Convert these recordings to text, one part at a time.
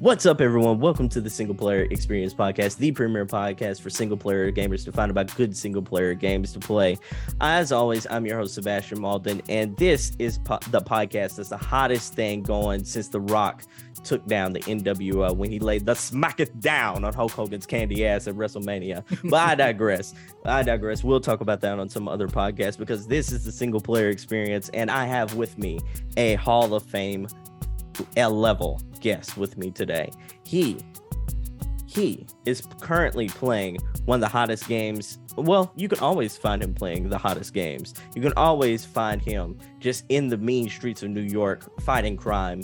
What's up, everyone? Welcome to the Single Player Experience Podcast, the premier podcast for single player gamers to find about good single player games to play. As always, I'm your host, Sebastion Mauldin, and this is po- the podcast that's the hottest thing going since The Rock took down the NWO when he laid the smacketh down on Hulk Hogan's candy ass at WrestleMania. But I digress. I digress. We'll talk about that on some other podcast because this is the single player experience, and I have with me a Hall of Fame L level guest with me today. He he is currently playing one of the hottest games. Well, you can always find him playing the hottest games. You can always find him just in the mean streets of New York fighting crime,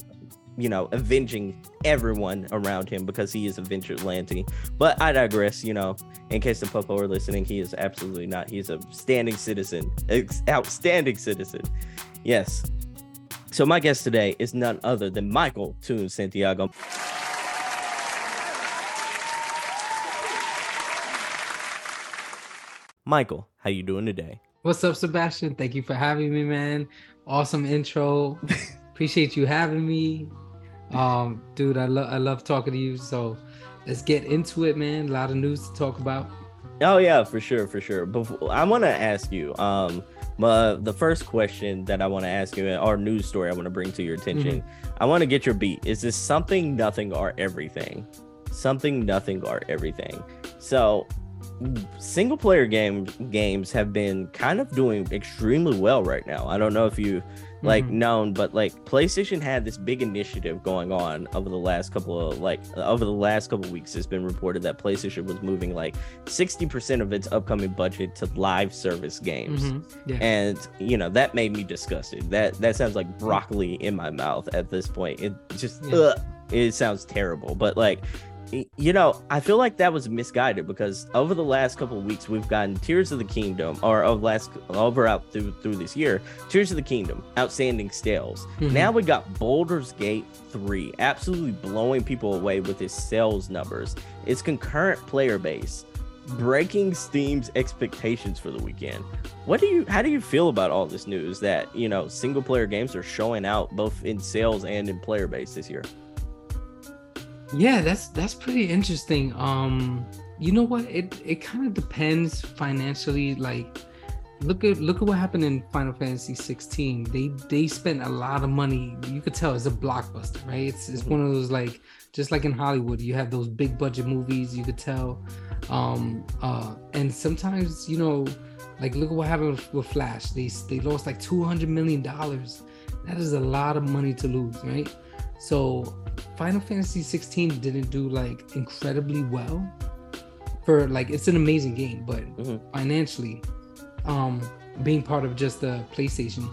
you know, avenging everyone around him because he is a vigilante. But I digress, you know, in case the Popo are listening, he is absolutely not. He's a standing citizen, outstanding citizen. Yes, so my guest today is none other than Michael Toon Santiago. Michael, how you doing today? What's up, Sebastion? Thank you for having me, man. Awesome intro. Appreciate you having me. Um, dude, I love I love talking to you. So let's get into it, man. A lot of news to talk about. Oh yeah, for sure, for sure. Before I want to ask you, um, but the first question that I want to ask you, or news story I want to bring to your attention, mm-hmm. I want to get your beat. Is this something, nothing, or everything? Something, nothing, or everything. So, single player game games have been kind of doing extremely well right now. I don't know if you like mm-hmm. known, but like PlayStation had this big initiative going on over the last couple of like over the last couple weeks. It's been reported that PlayStation was moving like 60% of its upcoming budget to live service games. Mm-hmm. Yeah. And you know, that made me disgusted. That that sounds like broccoli in my mouth at this point. It just yeah. ugh, it sounds terrible. But like you know, I feel like that was misguided because over the last couple of weeks we've gotten Tears of the Kingdom, or of last over out through through this year, Tears of the Kingdom, outstanding sales. Mm-hmm. Now we got Baldur's Gate three, absolutely blowing people away with its sales numbers, its concurrent player base, breaking Steam's expectations for the weekend. What do you, how do you feel about all this news that you know single player games are showing out both in sales and in player base this year? Yeah, that's that's pretty interesting. Um, you know what? It it kind of depends financially. Like, look at look at what happened in Final Fantasy 16. They they spent a lot of money. You could tell it's a blockbuster, right? It's it's one of those like just like in Hollywood, you have those big budget movies. You could tell, um, uh, and sometimes you know, like look at what happened with, with Flash. They they lost like 200 million dollars. That is a lot of money to lose, right? So Final Fantasy 16 didn't do like incredibly well for like it's an amazing game, but mm-hmm. financially, um, being part of just the PlayStation,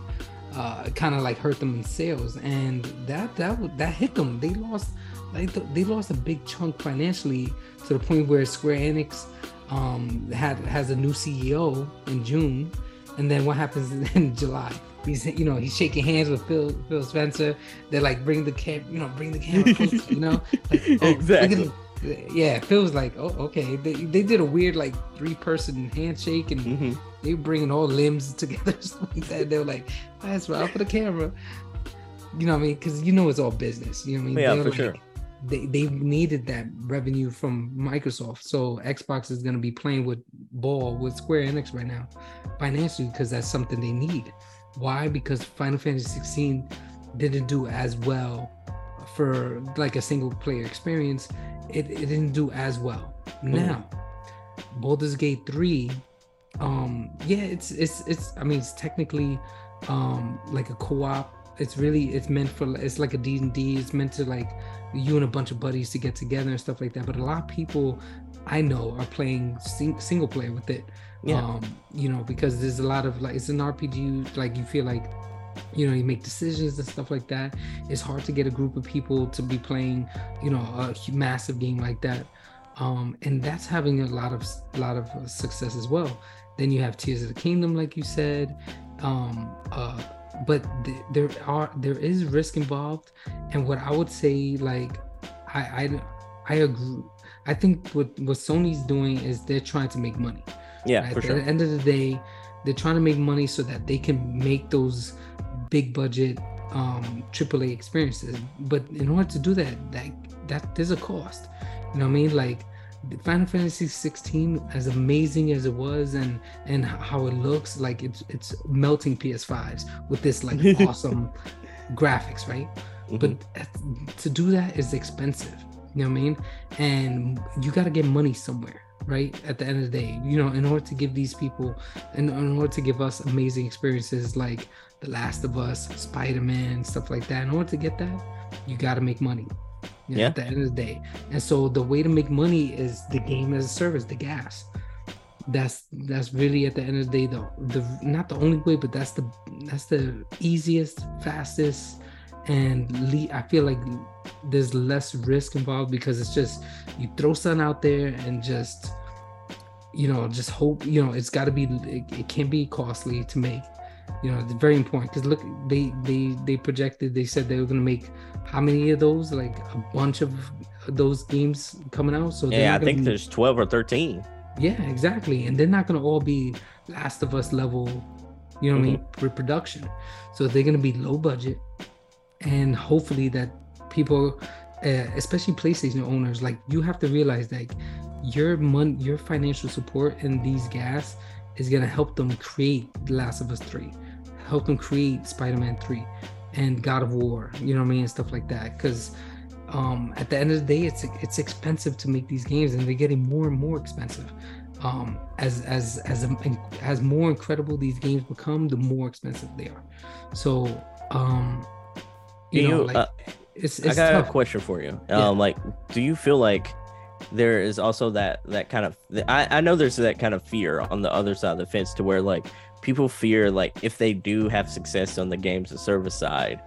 uh, kind of like hurt them in sales, and that that that hit them. They lost like they lost a big chunk financially to the point where Square Enix um, had has a new CEO in June, and then what happens in July? He's you know he's shaking hands with Phil Phil Spencer. They're like bring the cam you know bring the camera close, you know like, oh, exactly. Yeah, Phil's like, oh, okay. They, they did a weird like three person handshake and mm-hmm. they were bringing all limbs together. like that. They were like, that's right for the camera. You know what I mean? Because you know it's all business. You know what I mean? Yeah, for like, sure. They, they needed that revenue from Microsoft. So Xbox is going to be playing with ball with Square Enix right now financially because that's something they need. Why? Because Final Fantasy 16 didn't do as well for like a single player experience. It, it didn't do as well. Mm. Now, Baldur's Gate 3, um, yeah, it's it's it's I mean it's technically um like a co-op. It's really it's meant for it's like a D&D. It's meant to like you and a bunch of buddies to get together and stuff like that. But a lot of people I know are playing sing- single player with it yeah. Um, you know, because there's a lot of like it's an RPG, like you feel like you know you make decisions and stuff like that. It's hard to get a group of people to be playing you know a massive game like that. Um and that's having a lot of a lot of uh, success as well. Then you have tears of the kingdom like you said. Um uh but th- there are there is risk involved. And what i would say like i i i agree i think what what sony's doing is they're trying to make money yeah, right? for At sure. At the end of the day, they're trying to make money so that they can make those big budget um AAA experiences. But in order to do that, that that there's a cost. You know what I mean? Like Final Fantasy 16, as amazing as it was, and and how it looks, like it's it's melting PS5s with this like awesome graphics, right? Mm-hmm. But to do that is expensive. You know what I mean? And you got to get money somewhere, right? At the end of the day, you know, in order to give these people, in, in order to give us amazing experiences like The Last of Us, Spider Man, stuff like that, in order to get that, you got to make money. You know, yeah. At the end of the day, and so the way to make money is the game as a service, the gas. That's that's really at the end of the day, though the not the only way, but that's the that's the easiest, fastest, and le- I feel like there's less risk involved because it's just you throw something out there and just you know just hope you know it's got to be it, it can be costly to make you know it's very important because look they they they projected they said they were going to make how many of those like a bunch of those games coming out so yeah i think be, there's 12 or 13 yeah exactly and they're not going to all be last of us level you know mm-hmm. i mean mm-hmm. reproduction so they're going to be low budget and hopefully that people uh, especially playstation owners like you have to realize that your money your financial support in these gas is going to help them create the last of us 3 help them create spider-man 3 and god of war you know what i mean and stuff like that because um, at the end of the day it's it's expensive to make these games and they're getting more and more expensive. Um, as as as as more incredible these games become the more expensive they are. So um you, you know, like, uh, it's, it's, I got tough. a question for you. Yeah. Um, like, do you feel like there is also that that kind of I, I know there's that kind of fear on the other side of the fence to where like people fear like if they do have success on the games and service side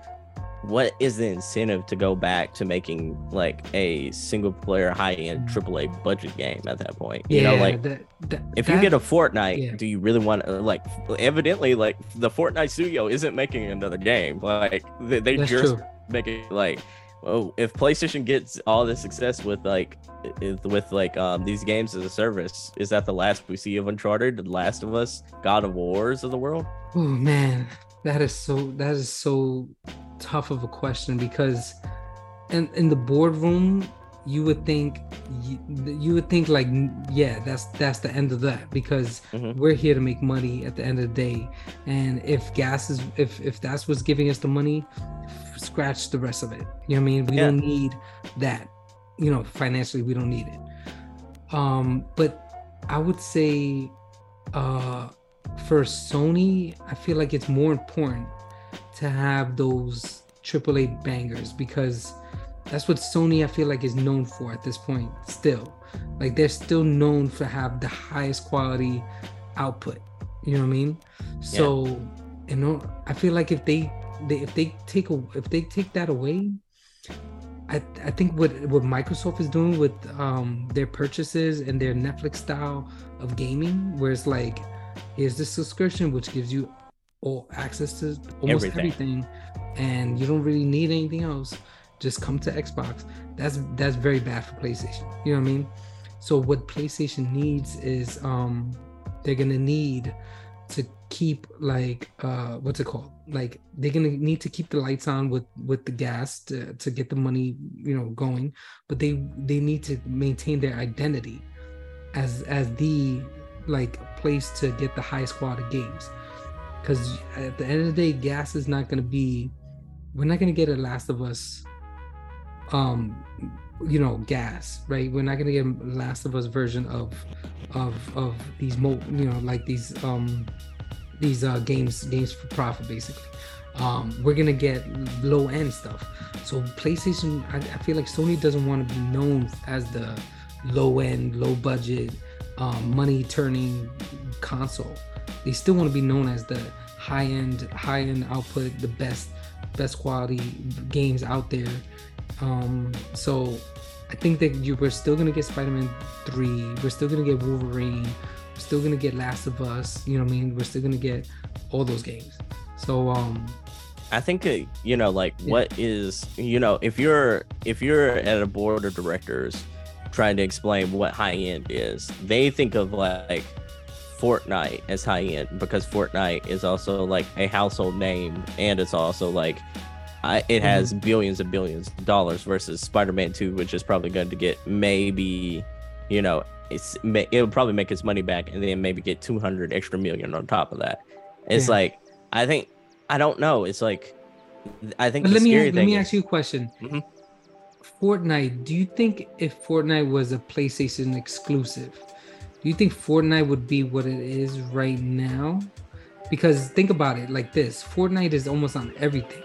what is the incentive to go back to making like a single player high end AAA budget game at that point? You yeah, know, like that, that, if you get a Fortnite, yeah. do you really want to like? Evidently, like the Fortnite studio isn't making another game. Like they, they just true. make it like. Oh, if PlayStation gets all the success with like with like um these games as a service, is that the last we see of Uncharted, The Last of Us, God of Wars of the world? Oh man, that is so that is so tough of a question because in in the boardroom you would think you, you would think like yeah that's that's the end of that because mm-hmm. we're here to make money at the end of the day. And if gas is if if that's what's giving us the money scratch the rest of it. You know what i mean? We yeah. don't need that. You know financially we don't need it. Um but i would say uh for sony i feel like it's more important to have those AAA bangers because that's what Sony I feel like is known for at this point still. Like they're still known for have the highest quality output. You know what I mean? So yeah. you know, I feel like if they, they if they take a, if they take that away, I, I think what what Microsoft is doing with um, their purchases and their Netflix style of gaming, where it's like, here's the subscription which gives you all access to almost everything. everything. and you don't really need anything else. Just come to xbox. That's that's very bad for playstation. You know what i mean? So what playstation needs is um they're gonna need to keep like uh what's it called? Like they're gonna need to keep the lights on with with the gas to, to get the money you know going. But they they need to maintain their identity as as the like place to get the highest quality games because at the end of the day, gas is not going to be. We're not going to get a Last of Us. Um, you know, gas, right? We're not going to get Last of Us version of, of of these mo, you know, like these um, these uh games games for profit, basically. Um, we're gonna get low end stuff. So PlayStation, I, I feel like Sony doesn't want to be known as the low end, low budget, um, money turning console. They still want to be known as the high end high end output the best best quality games out there. Um so i think that you we're still gonna get spider-man 3 we're still gonna get wolverine we're still gonna get last of us you know what i mean? We're still gonna get all those games. So um I think uh, you know, like yeah. what is you know, if you're if you're at a board of directors trying to explain what high end is, they think of like Fortnite as high end because Fortnite is also like a household name and it's also like I, it has mm-hmm. billions and billions of dollars versus Spider-Man 2, which is probably going to get maybe, you know, it's it'll probably make its money back and then maybe get 200 extra million on top of that. It's yeah. like I think I don't know. It's like I think. let me let me is, ask you a question. Mm-hmm. Fortnite. Do you think if Fortnite was a PlayStation exclusive, do you think Fortnite would be what it is right now? Because think about it like this: Fortnite is almost on everything.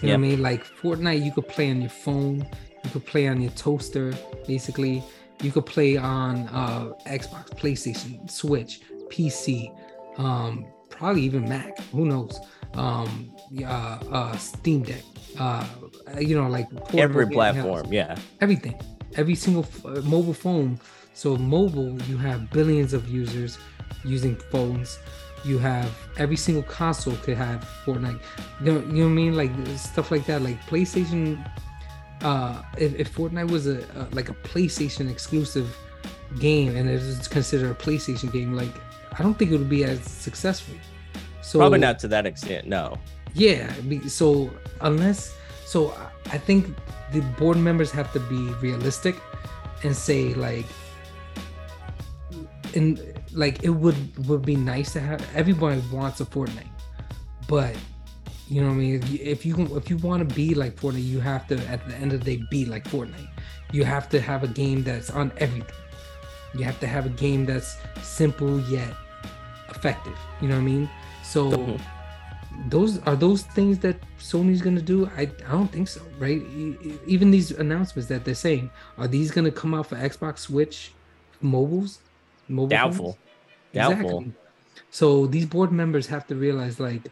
You yep. know what I mean? Like Fortnite, you could play on your phone, you could play on your toaster, basically. You could play on uh, Xbox, PlayStation, Switch, PC, um, probably even Mac. Who knows? Um, uh, uh, Steam Deck. Uh, you know, like every platform, yeah, everything, every single f- uh, mobile phone. So mobile, you have billions of users using phones you have every single console could have Fortnite. You know, you know what I mean? Like stuff like that. Like PlayStation. Uh, if, if Fortnite was a, a like a PlayStation exclusive game and it was considered a PlayStation game, like I don't think it would be as successful. So probably not to that extent. No. Yeah. So unless so, I think the board members have to be realistic and say like and like it would would be nice to have everybody wants a Fortnite, but you know what I mean. If you if you want to be like Fortnite, you have to at the end of the day be like Fortnite. You have to have a game that's on everything. You have to have a game that's simple yet effective. You know what I mean? So mm-hmm. those are those things that Sony's gonna do. I I don't think so, right? Even these announcements that they're saying are these gonna come out for Xbox, Switch, mobiles, mobile doubtful. Phones? Doubtful. Exactly. So these board members have to realize like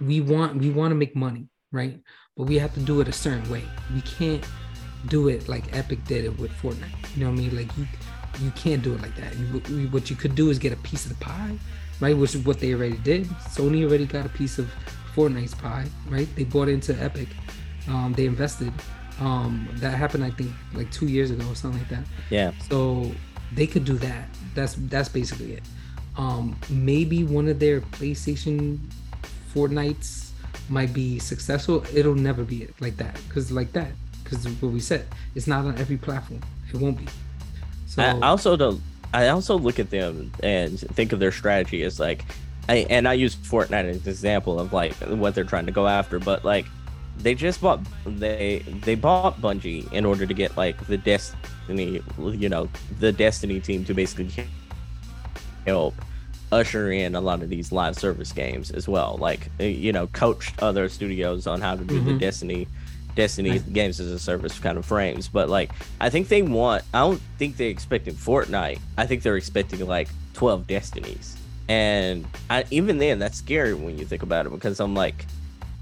we want we want to make money, right? But we have to do it a certain way. We can't do it like Epic did it with Fortnite. You know what I mean? Like you you can't do it like that. You, what you could do is get a piece of the pie, right? Which is what they already did. Sony already got a piece of Fortnite's pie, right? They bought into Epic. Um, they invested. Um, that happened, I think, like two years ago or something like that. Yeah. So they could do that. That's that's basically it. Um, maybe one of their PlayStation Fortnites might be successful. It'll never be like that because like that because what we said, it's not on every platform. It won't be. So I also don't. I also look at them and think of their strategy as like, I, and I use Fortnite as an example of like what they're trying to go after, but like they just bought they they bought Bungie in order to get like the Destiny, you know, the Destiny team to basically help usher in a lot of these live service games as well. Like you know, coached other studios on how to do mm-hmm. the Destiny Destiny games as a service kind of frames. But like I think they want I don't think they expecting Fortnite. I think they're expecting like 12 Destinies. And I, even then that's scary when you think about it because I'm like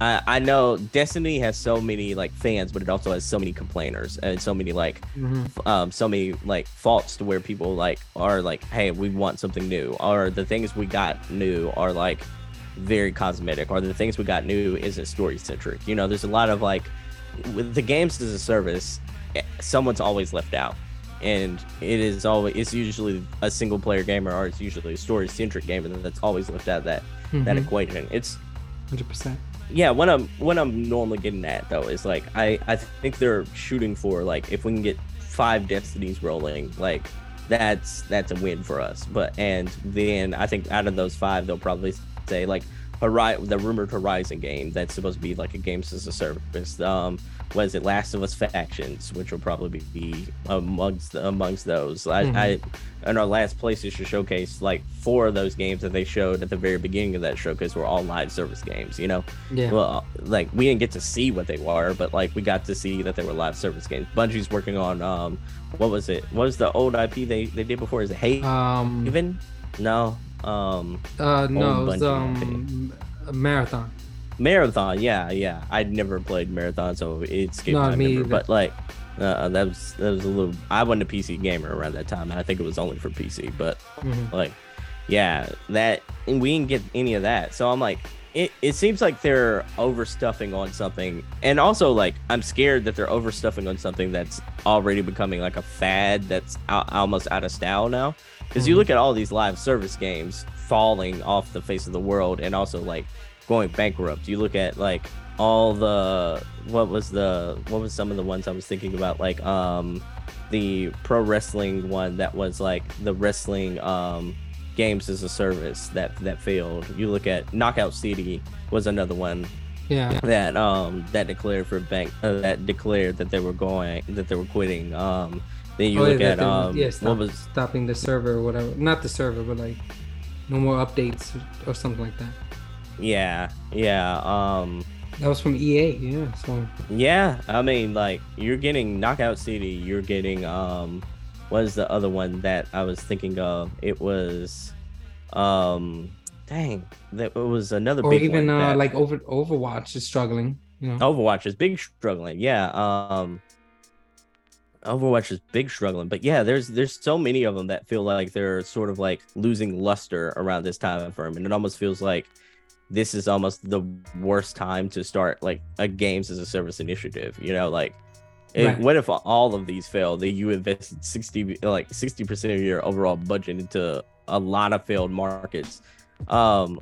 I, I know Destiny has so many like fans, but it also has so many complainers and so many like mm-hmm. um so many like faults to where people like are like, hey, we want something new, or the things we got new are like very cosmetic, or the things we got new isn't story centric. You know, there's a lot of like with the games as a service, eh, someone's always left out. And it is always it's usually a single player game or it's usually a story centric game and that's always left out that mm-hmm. that equation. It's hundred percent yeah what i'm what i'm normally getting at though is like i i think they're shooting for like if we can get five destinies rolling like that's that's a win for us but and then i think out of those five they'll probably say like Horizon, the rumored Horizon game that's supposed to be like a games as a service. Um, was it Last of Us Factions, which will probably be amongst amongst those. Mm-hmm. I, I in our last PlayStation showcase, like four of those games that they showed at the very beginning of that showcase were all live service games. You know, yeah. Well, like we didn't get to see what they were, but like we got to see that they were live service games. Bungie's working on um, what was it? What was the old IP they they did before? Is it Hate? Um, even no. Um, uh, no, it was, um, Marathon. Marathon, yeah, yeah. I'd never played Marathon, so it's game no, me But like, uh, that was that was a little. I wasn't a PC gamer around that time. And I think it was only for PC, but mm-hmm. like, yeah, that and we didn't get any of that. So I'm like, it, it seems like they're overstuffing on something, and also like I'm scared that they're overstuffing on something that's already becoming like a fad that's almost out of style now. Because you look at all these live service games falling off the face of the world, and also like going bankrupt. You look at like all the what was the what was some of the ones I was thinking about like um the pro wrestling one that was like the wrestling um games as a service that that failed. You look at Knockout City was another one Yeah. that um that declared for bank uh, that declared that they were going that they were quitting. Um then you Oh, yeah, look that at um yeah, what was stopping the server or whatever. Not the server, but like no more updates or, something like that. yeah yeah um That was from EA. Yeah. So Yeah, I mean, like you're getting Knockout City. You're getting um, what is the other one that I was thinking of? It was, um, dang, that it was another or big even one uh, that- like over Overwatch is struggling. You know. Overwatch is big struggling. Yeah, um, Overwatch is big struggling. But yeah, there's there's so many of them that feel like they're sort of like losing luster around this time frame, and it almost feels like this is almost the worst time to start like a games as a service initiative. You know, like Right. what if all of these fail? That you invested sixty like sixty percent of your overall budget into a lot of failed markets. Um,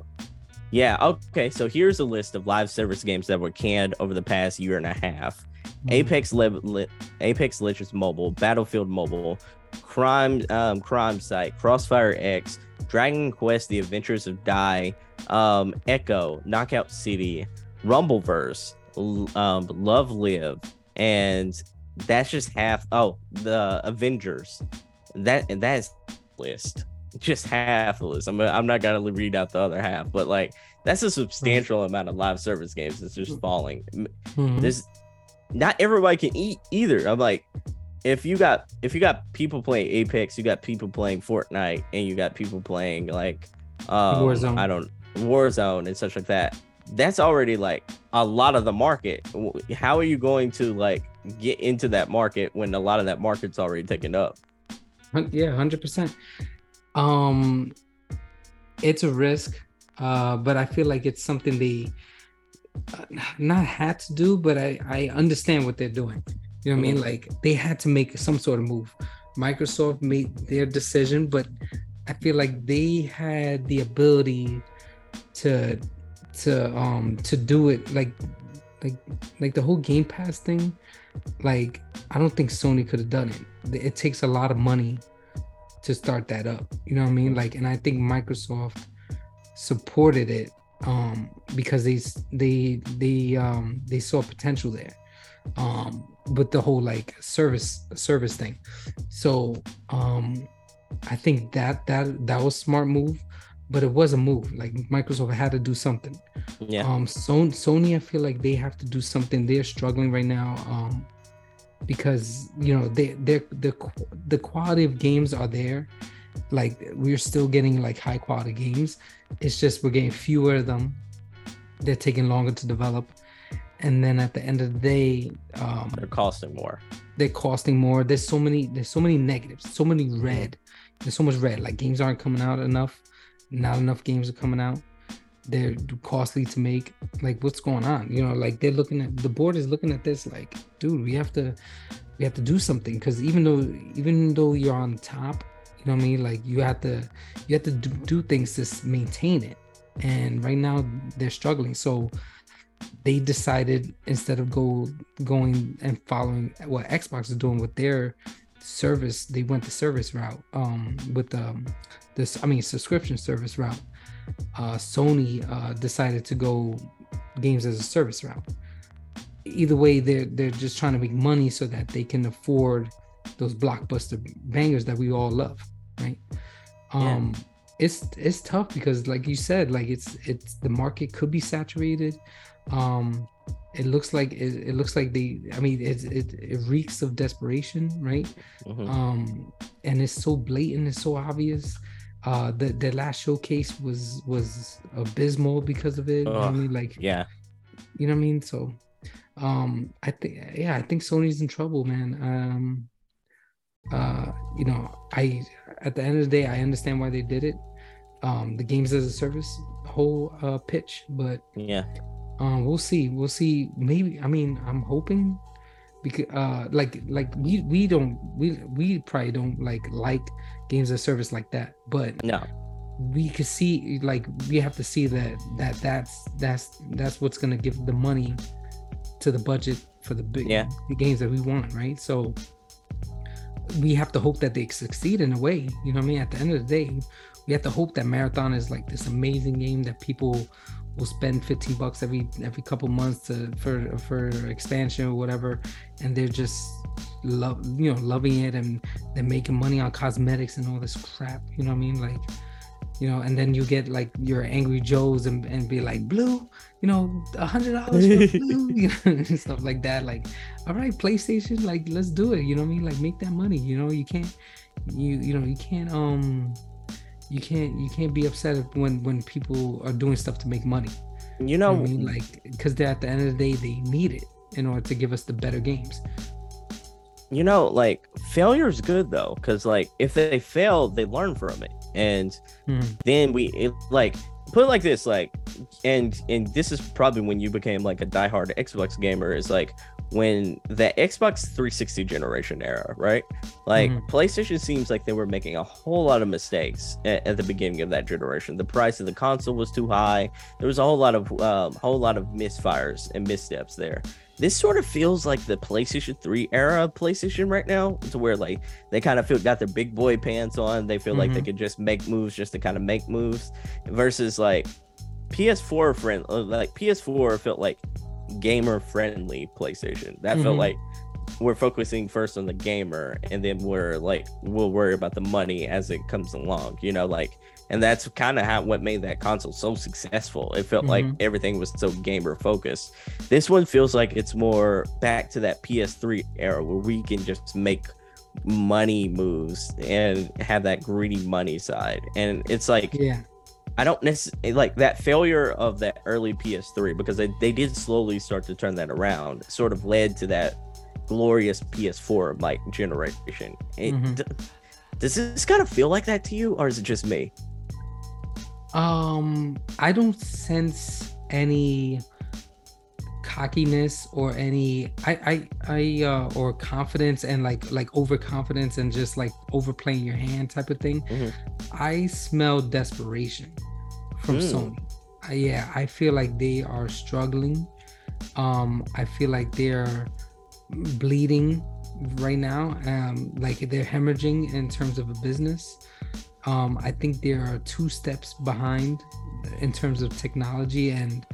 yeah. Okay. So here's a list of live service games that were canned over the past year and a half. Mm-hmm. Apex Live, Li- Apex Legends Mobile, Battlefield Mobile, Crime um, CrimeSight, Crossfire X, Dragon Quest: The Adventures of Dai, um, Echo, Knockout City, Rumbleverse, L- um, Love Live, and that's just half. Oh, the Avengers. That and that is list. Just half the list. I'm I'm not gonna read out the other half, but like that's a substantial amount of live service games that's just falling. Mhm. There's not everybody can eat either. I'm like, if you got if you got people playing Apex, you got people playing Fortnite, and you got people playing like um, Warzone. I don't Warzone and such like that. That's already like a lot of the market. How are you going to like get into that market when a lot of that market's already taken up? Yeah, hundred percent. Um, it's a risk, uh, but I feel like it's something they not had to do, but I I understand what they're doing. You know what I mean? Like they had to make some sort of move. Microsoft made their decision, but I feel like they had the ability to to um to do it like like like the whole Game Pass thing. Like I don't think Sony could have done it. It takes a lot of money to start that up. You know what I mean? Like, and I think Microsoft supported it um because they they they um they saw potential there. Um with the whole like service service thing. So um i think that that that was smart move but it was a move. Like microsoft had to do something. Yeah, um Sony, Sony I feel like they have to do something. They're struggling right now um because you know they they the the quality of games are there like we're still getting like high quality games. It's just we're getting fewer of them. They're taking longer to develop. And then at the end of the day um they're costing more. they're costing more. There's so many there's so many negatives so many red. There's so much red. Like games aren't coming out enough. Not enough games are coming out. They're costly to make. Like what's going on? You know like they're looking at the board is looking at this like dude we have to we have to do something. Because even though even though you're on top you know what i mean? Like you have to you have to do, do things to maintain it. And right now they're struggling. So they decided instead of go going and following what xbox is doing with their service they went the service route um with um this i mean subscription service route. Uh sony uh decided to go games as a service route. Either way they're they're just trying to make money so that they can afford those blockbuster bangers that we all love right? Um it's it's tough because like you said like it's it's the market could be saturated. Um it looks like it, it looks like they i mean it, it it reeks of desperation right? Mhm. um and it's so blatant it's so obvious. Uh the the last showcase was was abysmal because of it you know i mean? Like Yeah, you know what i mean? So um i think yeah i think sony's in trouble man. Um uh you know i at the end of the day i understand why they did it um the games as a service whole uh pitch but yeah. um we'll see we'll see maybe i mean i'm hoping because uh like like we we don't we we probably don't like like games as a service like that but No, we could see like we have to see that that that's that's that's what's gonna give the money to the budget for the big Yeah. the games that we want, right? So we have to hope that they succeed in a way. You know what I mean? At the end of the day, we have to hope that Marathon is like this amazing game that people will spend 15 bucks every every couple months to for for expansion or whatever, and they're just love you know loving it and they're making money on cosmetics and all this crap. You know what I mean? Like you know, and then you get like your angry Joes and, and be like, Blue, you know, a hundred dollars for Blue, you know, and stuff like that. Like, all right, PlayStation, like, let's do it. You know what I mean? Like, make that money. You know, you can't, you you know, you can't um, you can't you can't be upset when when people are doing stuff to make money. You You know, know what I mean? Like, because they're at the end of the day, they need it in order to give us the better games. you know, like failure is good though, because like if they fail, they learn from it, and Mhm. then we it, like put it like this, like, and and this is probably when you became like a diehard Xbox gamer. Is like when the Xbox 360 generation era, right? Like Mhm. PlayStation seems like they were making a whole lot of mistakes at, at the beginning of that generation. The price of the console was too high. There was a whole lot of um, whole lot of misfires and missteps there. This sort of feels like the PlayStation 3 era of PlayStation right now, to where like they kind of feel got their big boy pants on. They feel like they Mhm. could just make moves just to kind of make moves, versus like PS4 friend, uh, like PS4 felt like gamer friendly PlayStation. That felt Mhm. like we're focusing first on the gamer, and then we're like we'll worry about the money as it comes along. You know, like and that's kind of how what made that console so successful. It felt like Mhm. everything was so gamer focused. This one feels like it's more back to that PS3 era where we can just make money moves and have that greedy money side. And it's like Yeah. I don't necessarily like that failure of that early PS3 because they, they did slowly start to turn that around, sort of led to that glorious PS4 like generation. It, Mhm. d- does this kind of feel like that to you, or is it just me? Um, I don't sense any cockiness or any I I I uh or confidence and like like overconfidence and just like overplaying your hand type of thing. Mhm. I smell desperation from Mm. Sony. I, yeah, I feel like they are struggling. Um, I feel like they're bleeding right now. Um, like they're hemorrhaging in terms of a business. Um, I think they are two steps behind in terms of technology and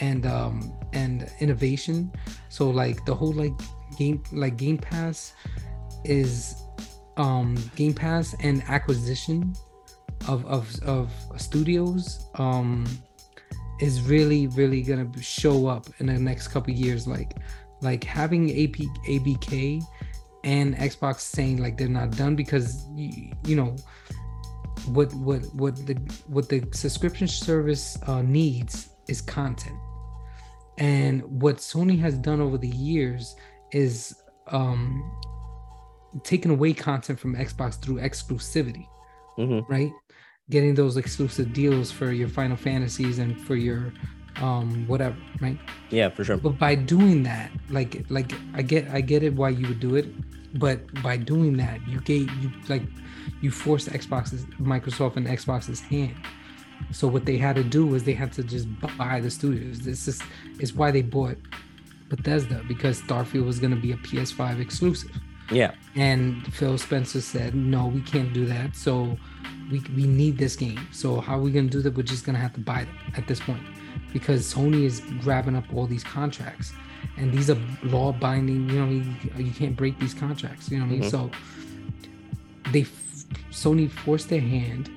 and um and innovation. So like the whole like game like Game Pass is um Game Pass and acquisition of of of studios um is really really gonna show up in the next couple years like like having AP ABK and Xbox saying like they're not done because you, you know what what what the what the subscription service uh, needs is content. And what Sony has done over the years is um taken away content from Xbox through exclusivity hmm right? Getting those exclusive deals for your final fantasies and for your um whatever right? Yeah, for sure. but by doing that like like i get i get it why you would do it but by doing that you gave you like you forced xbox's microsoft and xbox's hand so what they had to do was they had to just buy the studios this is is why they bought bethesda because starfield was going to be a ps5 exclusive Yeah, and Phil Spencer said, "No, we can't do that. So we we need this game. So how are we gonna do that? We're just gonna have to buy them at this point because Sony is grabbing up all these contracts, and these are law binding. You know, you, you can't break these contracts. You know what I mean? Mhm. So they Sony forced their hand,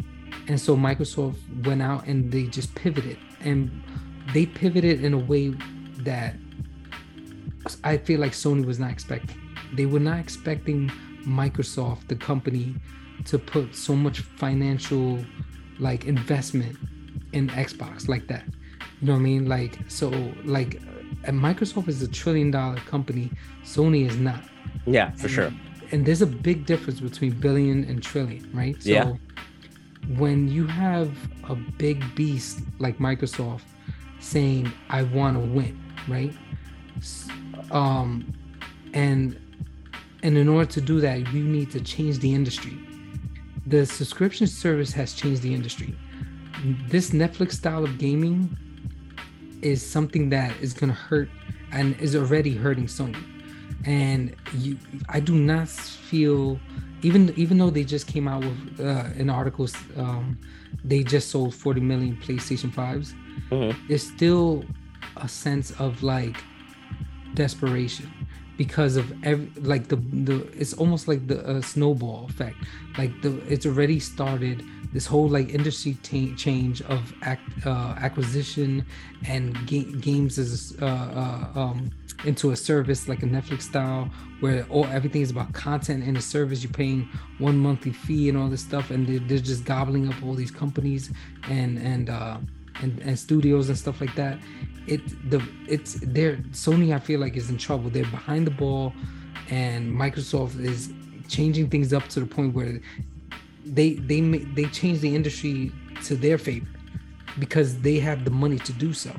and so Microsoft went out and they just pivoted, and they pivoted in a way that I feel like Sony was not expecting. They were not expecting Microsoft, the company, to put so much financial like investment in Xbox like that. You know what I mean? Like so like and Microsoft is a trillion dollar company, Sony is not. yeah, for sure. And there's a big difference between billion and trillion, right? So Yeah. when you have a big beast like Microsoft saying, I want to win, right? Um, and and in order to do that, you need to change the industry. The subscription service has changed the industry. this Netflix style of gaming is something that is gonna hurt and is already hurting Sony. And you, I do not feel even even though they just came out with uh, an article, um, they just sold 40 million PlayStation 5s. Mm-hmm. There's still a sense of like desperation because of every like the the it's almost like the uh, snowball effect like the it's already started this whole like industry t- change of uh, acquisition and ga- games as uh, uh, um, into a service like a Netflix style where all everything is about content and a service. You're paying one monthly fee and all this stuff, and they're, they're just gobbling up all these companies and and uh, and and studios and stuff like that. It the it's there. Sony I feel like is in trouble. They're behind the ball, and Microsoft is changing things up to the point where they they they change the industry to their favor because they have the money to do so.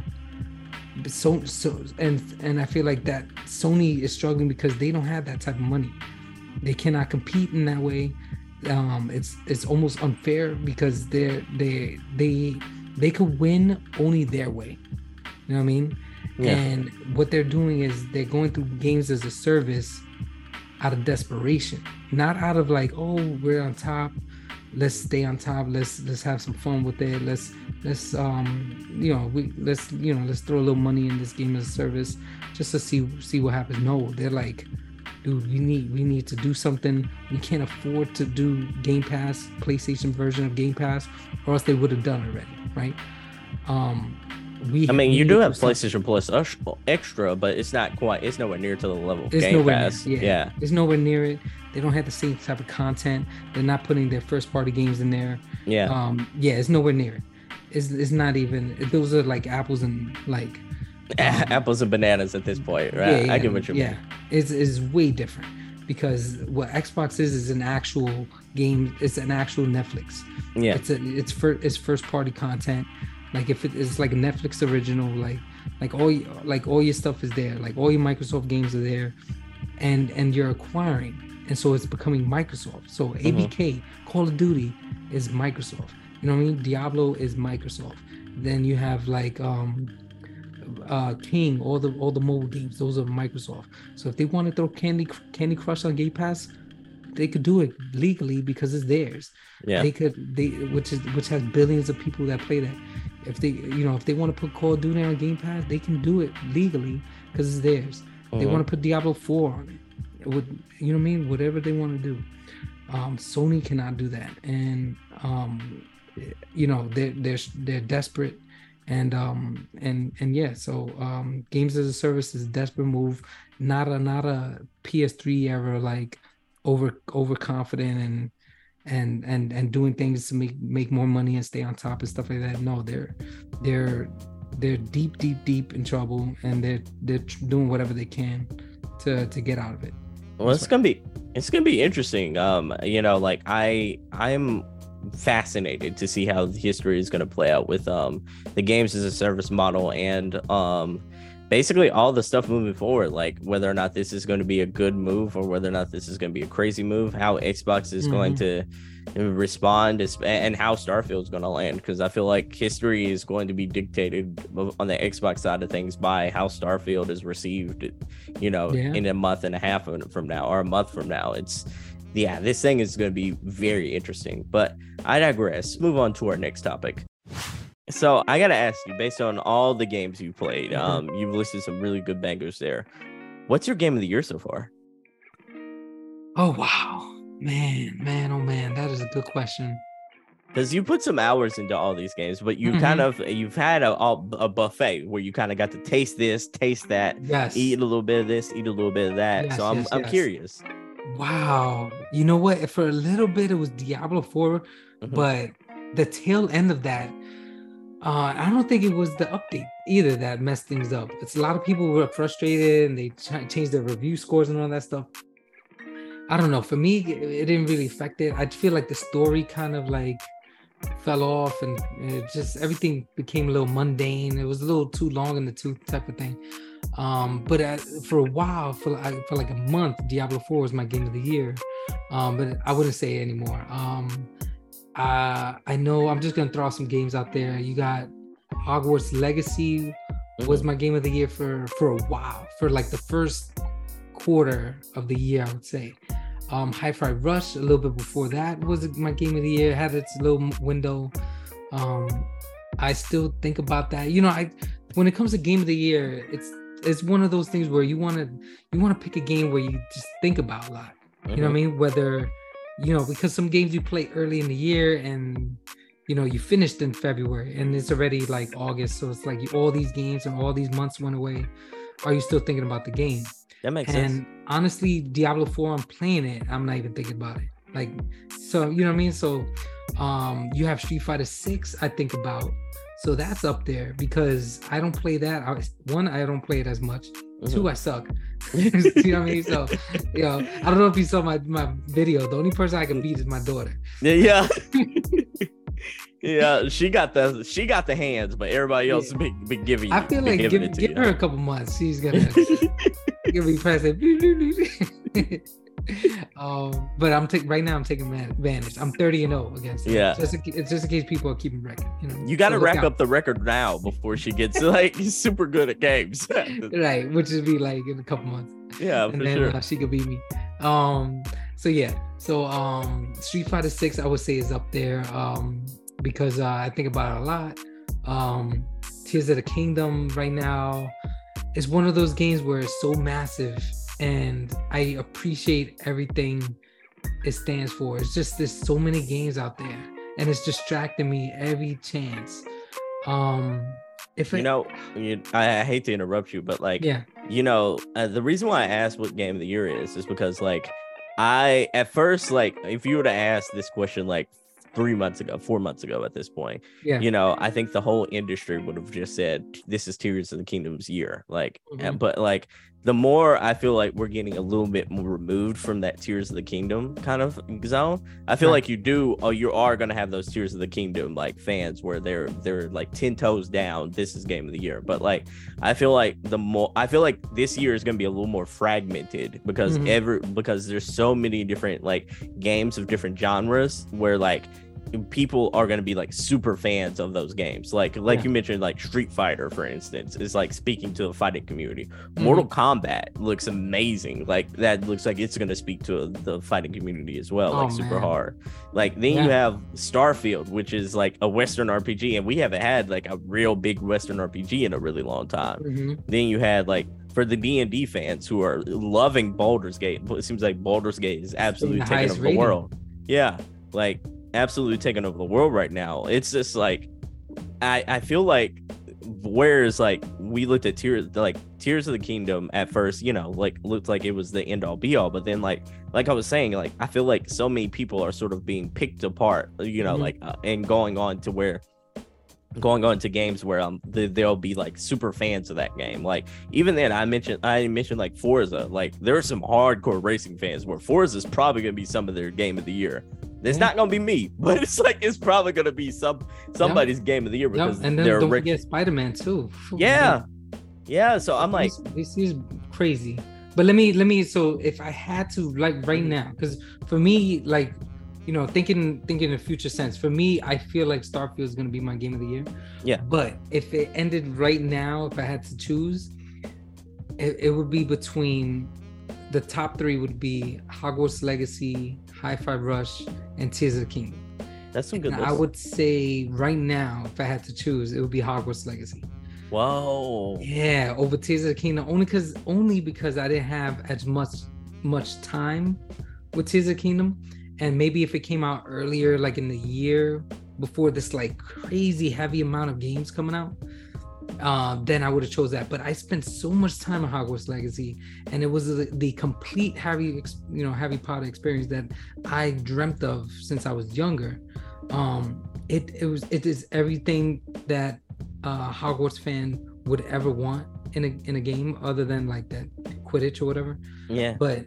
So so and and I feel like that Sony is struggling because they don't have that type of money. They cannot compete in that way. Um, it's it's almost unfair because they're they they they could win only their way. You know what I mean? Yeah. And what they're doing is they're going through games as a service out of desperation, not out of like, oh, we're on top, let's stay on top. Let's let's have some fun with it. Let's let's um you know we let's you know let's throw a little money in this game as a service just to see see what happens. No they're like dude we need we need to do something. We can't afford to do game pass playstation version of game pass or else they would have done already right? Um we i mean you do have playstation plus extra but it's not quite it's nowhere near to the level it's game pass near, yeah, yeah it's nowhere near it they don't have the same type of content. They're not putting their first party games in there. Yeah. Um. Yeah. It's nowhere near it. It's, it's not even. Those are like apples and like. Um, apples and bananas at this point, right? Yeah, yeah, I get what you yeah. mean. Yeah. It's is way different because what Xbox is is an actual game. It's an actual Netflix. Yeah. It's a it's for it's first party content. Like if it is like Netflix original, like like all like all your stuff is there. Like all your Microsoft games are there, and and you're acquiring and so it's becoming Microsoft. So ABK, mm-hmm. Call of Duty is Microsoft. You know what I mean? Diablo is Microsoft. Then you have like um uh King, all the all the mobile games, those are Microsoft. So if they want to throw Candy Candy Crush on Game Pass, they could do it legally because it's theirs. Yeah. They could they which is which has billions of people that play that. If they you know if they want to put Call of Duty on Game Pass, they can do it legally because it's theirs. Mm-hmm. They want to put Diablo 4 on it would you know what I mean? Whatever they want to do. Um, Sony cannot do that, and um, you know they're they're they're desperate, and um and and yeah, so um, games as a service is a desperate move, not a not a PS3 ever like over overconfident and and and and doing things to make make more money and stay on top and stuff like that. No, they're they're they're deep deep deep in trouble, and they're they're doing whatever they can to to get out of it. Well, it's gonna be it's gonna be interesting. Um, you know, like I I'm fascinated to see how history is gonna play out with um the games as a service model and um basically all the stuff moving forward, like whether or not this is going to be a good move or whether or not this is going to be a crazy move, how Xbox is mm-hmm. going to respond and how Starfield is going to land because I feel like history is going to be dictated on the Xbox side of things by how Starfield is received, you know, yeah. in a month and a half from now or a month from now. It's yeah, this thing is going to be very interesting. But I digress. Move on to our next topic. So I gotta ask you, based on all the games you played, mm-hmm. um, you've listed some really good bangers there. What's your game of the year so far? Oh wow. Man, man, oh man, that is a good question. Because you put some hours into all these games, but you mm-hmm. kind of you've had a, a buffet where you kind of got to taste this, taste that, yes, eat a little bit of this, eat a little bit of that. Yes, so I'm yes, I'm curious. Wow, you know what? For a little bit, it was Diablo 4 mm-hmm. but the tail end of that, uh, I don't think it was the update either that messed things up. It's a lot of people were frustrated and they ch- changed their review scores and all that stuff. I don't know. For me, it didn't really affect it. I feel like the story kind of like fell off and it just everything became a little mundane. It was a little too long in the tooth type of thing. Um, but uh, for a while, for like, for like a month, Diablo 4 was my game of the year. Um, but I wouldn't say it anymore. Um, uh, I know I'm just gonna throw some games out there. You got Hogwarts Legacy was Mm-hmm. my game of the year for for a while, for like the first quarter of the year, I would say. Um, Hi-Fi Rush a little bit before that was my game of the year. Had its little window. Um, I still think about that. You know, I when it comes to game of the year, it's it's one of those things where you want to you want to pick a game where you just think about a lot. You know what I mean? Whether you know because some games you play early in the year and you know you finished in February and it's already like August, so it's like you, all these games and all these months went away. Are you still thinking about the game? That makes and sense. And honestly, Diablo 4, I'm playing it. I'm not even thinking about it. Like, so you know what I mean? So um you have Street Fighter 6, I think about. So that's up there because I don't play that. I, one, I don't play it as much. Two, I mm-hmm. suck. you know what I mean? So, you know, I don't know if you saw my my video. The only person I can beat is my daughter. Yeah, yeah. yeah, she got the she got the hands, but everybody else Yeah. been, been giving you I feel like giving give, give her a couple months. She's gonna give me pressing. um, but I'm taking right now. I'm taking advantage. I'm 30 and 0 against. Yeah. just in, it's just in case people are keeping record. You know, You got to So rack out. up the record now before she gets like super good at games. right, which would be like in a couple months. yeah, and for then sure. uh, she could beat me. Um, so yeah, so um, Street Fighter Six, I would say is up there. Um, because uh, I think about it a lot. Um, Tears of the Kingdom right now is one of those games where it's so massive, and I appreciate everything it stands for. It's just there's so many games out there, and it's distracting me every chance. Um, if you it, know, you, I, I hate to interrupt you, but like, yeah, you know, uh, the reason why I asked what game of the year is is because like I at first like if you were to ask this question like three months ago, four months ago at this point, yeah, you know, I think the whole industry would have just said this is Tears of the Kingdom's year. Like, uh, Mhm. but like the more I feel like we're getting a little bit more removed from that Tears of the Kingdom kind of zone. I feel like you do, oh, you are gonna have those Tears of the Kingdom like fans where they're they're like ten toes down. This is game of the year, but like I feel like the more I feel like this year is gonna be a little more fragmented because Mhm. every because there's so many different like games of different genres where like people are going to be like super fans of those games like like Yeah. you mentioned like street fighter for instance is like speaking to the fighting community Mhm. mortal kombat looks amazing like that looks like it's going to speak to the fighting community as well like Oh, super man. hard like then you have starfield which is like a western rpg and we haven't had like a real big western rpg in a really long time Mhm. then you had like for the D&D fans who are loving Baldur's Gate, it seems like Baldur's Gate is absolutely taking over the world. Yeah, like absolutely taking over the world right now. It's just like I I feel like whereas like we looked at tears like Tears of the Kingdom at first, you know, like looked like it was the end all be all, but then like like I was saying, like I feel like so many people are sort of being picked apart, you know, Mhm. like uh, and going on to where going on to games where um th- they'll be like super fans of that game. Like even then i mentioned i mentioned like forza. Like there are some hardcore racing fans where forza is probably going to be some of their game of the year. It's not going to be me but it's like it's probably going to be some somebody's game of the year Yep, because and then they're don't rich. forget Spider-Man too. Yeah. yeah. So i'm like this, this is crazy. But let me let me so if I had to like right now, because for me, like you know, thinking thinking in a future sense, for me, I feel like Starfield is gonna be my game of the year. Yeah. But if it ended right now, if I had to choose, it, it would be between the top three would be Hogwarts Legacy, Hi-Fi Rush, and Tears of the Kingdom. that's some good I would say right now, if I had to choose, it would be Hogwarts Legacy. whoa Yeah, over Tears of the Kingdom only because only because I didn't have as much much time with Tears of the Kingdom, and maybe if it came out earlier, like in the year before this like crazy heavy amount of games coming out, uh, then I would have chose that. But I spent so much time on Hogwarts Legacy, and it was the, the complete Harry, you know, Harry Potter experience that I dreamt of since I was younger. Um, it it was it is everything that a Hogwarts fan would ever want in a in a game, other than like that Quidditch or whatever. yeah But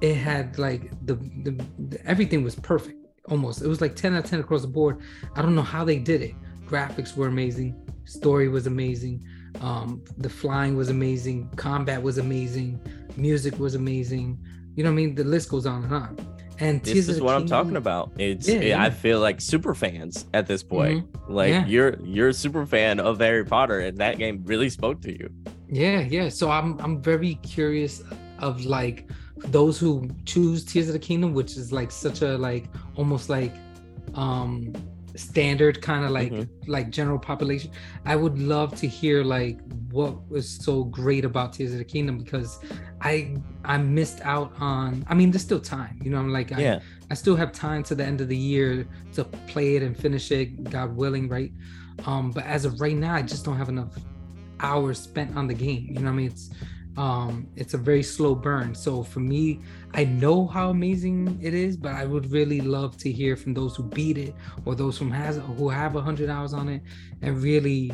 it had like the, the, the everything was perfect almost. It was like ten out of ten across the board. I don't know how they did it. Graphics were amazing. Story was amazing. Um, the flying was amazing. Combat was amazing. Music was amazing. You know what I mean? The list goes on and on. And this is what I'm talking about. It's Yeah, yeah. I feel like super fans at this point. Like Yeah. you're you're a super fan of Harry Potter, and that game really spoke to you. Yeah, yeah. So I'm I'm very curious of like those who choose Tears of the Kingdom, which is like such a like almost like um standard kind of like Mhm. like general population. I would love to hear like what was so great about Tears of the Kingdom because I I missed out on I mean there's still time, you know, I'm like I, Yeah, I still have time to the end of the year to play it and finish it, God willing, right? Um, but as of right now, I just don't have enough hours spent on the game. You know what I mean? It's um it's a very slow burn. So for me, I know how amazing it is, but I would really love to hear from those who beat it or those who has who have a hundred hours on it and really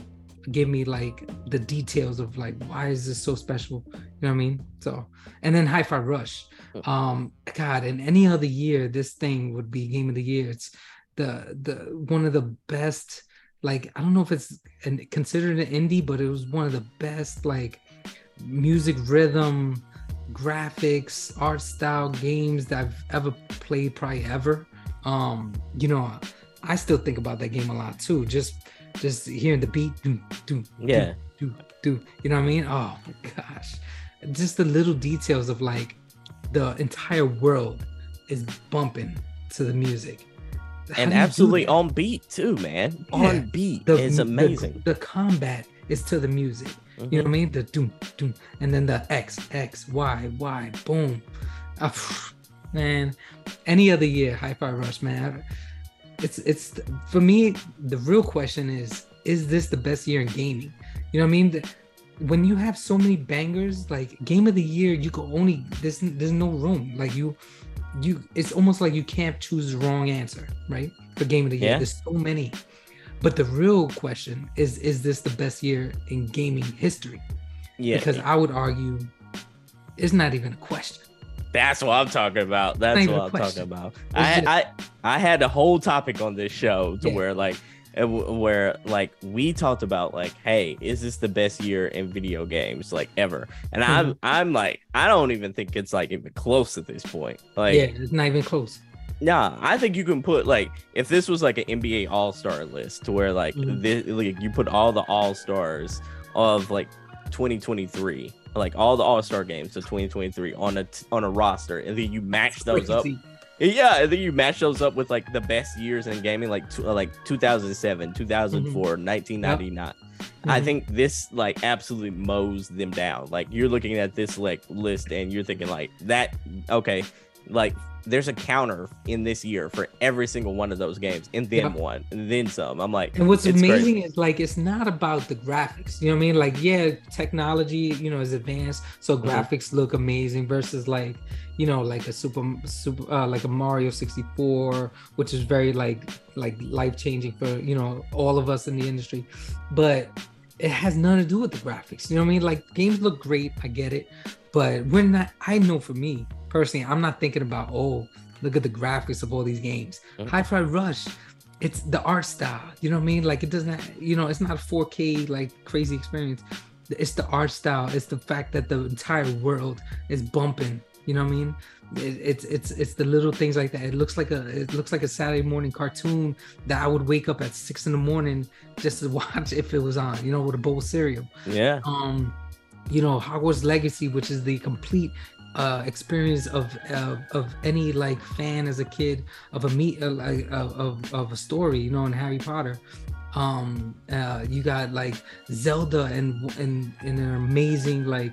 give me like the details of like why is this so special? You know what i mean? So and then hi-fi rush. Um god in any other year this thing would be game of the year. It's the the one of the best like i don't know if it's an, considered an indie but it was one of the best like music rhythm graphics art style games that i've ever played probably ever um you know i still think about that game a lot too just just hearing the beat do do yeah. do do you know what i mean oh my gosh just the little details of like the entire world is bumping to the music How and do you do absolutely on beat too, man. Yeah. On beat. The- it's the- amazing. the, combat is to the music you know what i mean? The doom doom and then the x x y y boom. Ah, man. Any other year hi-fi rush man. It's it's for me the real question is is this the best year in gaming? You know what i mean? The- when you have so many bangers like game of the year you can only there's there's no room. Like you you it's almost like you can't choose the wrong answer right? For game of the year. Yeah. there's so many but the real question is is this the best year in gaming history Yeah, because i would argue it's not even a question that's what I'm talking about. That's what I'm question. talking about. It's I, just- I I had a whole topic on this show to Yeah. where like where like we talked about like hey is this the best year in video games like ever and i'm Mm-hmm. i'm like i don't even think it's like even close at this point like yeah it's not even close Nah, I think you can put like if this was like an NBA All Star list to where like Mhm. this, like you put all the All Stars of like 2023, like all the All Star games of 2023 on a t- on a roster, and then you match those up. Yeah, and then you match those up with like the best years in gaming, like t- like 2007, 2004, 1999. I Mhm. think this like absolutely mows them down. Like you're looking at this like list and you're thinking like that okay, like there's a counter in this year for every single one of those games and then Yeah. one and then some. I'm like And what's amazing crazy. is like it's not about the graphics. You know what I mean? Like, yeah, technology, you know, is advanced, so Mhm. graphics look amazing versus like, you know, like a super super uh, like a Mario 64, which is very like like life changing for you know all of us in the industry. But it has nothing to do with the graphics. You know what I mean? Like games look great, I get it, but we're not. I know for me personally, I'm not thinking about oh, look at the graphics of all these games. Mhm. Hi-Fi Rush it's the art style you know what i mean like it doesn't you know it's not a 4k like crazy experience it's the art style it's the fact that the entire world is bumping you know what i mean it, it's it's it's the little things like that it looks like a it looks like a saturday morning cartoon that i would wake up at six in the morning just to watch if it was on you know with a bowl of cereal Yeah. um you know hogwarts legacy which is the complete uh experience of of, of any like fan as a kid of a meet uh, of, of, of a story you know in harry potter um uh you got like zelda and and in an amazing like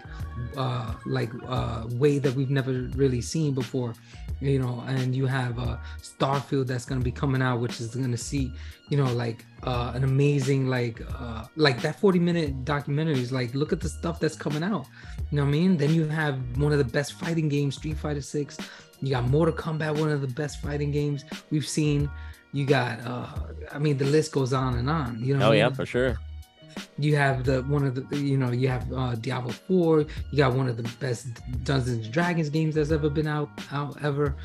uh like uh way that we've never really seen before you know and you have uh starfield that's going to be coming out which is going to see you know like uh an amazing like uh like that 40 minute documentaries like look at the stuff that's coming out you know what i mean? Then you have one of the best fighting games street fighter 6 you got mortal kombat one of the best fighting games we've seen you got uh i mean the list goes on and on you know Oh what I yeah, mean? for sure. you have the one of the you know you have uh diablo 4 you got one of the best dungeons and dragons games that's ever been out out ever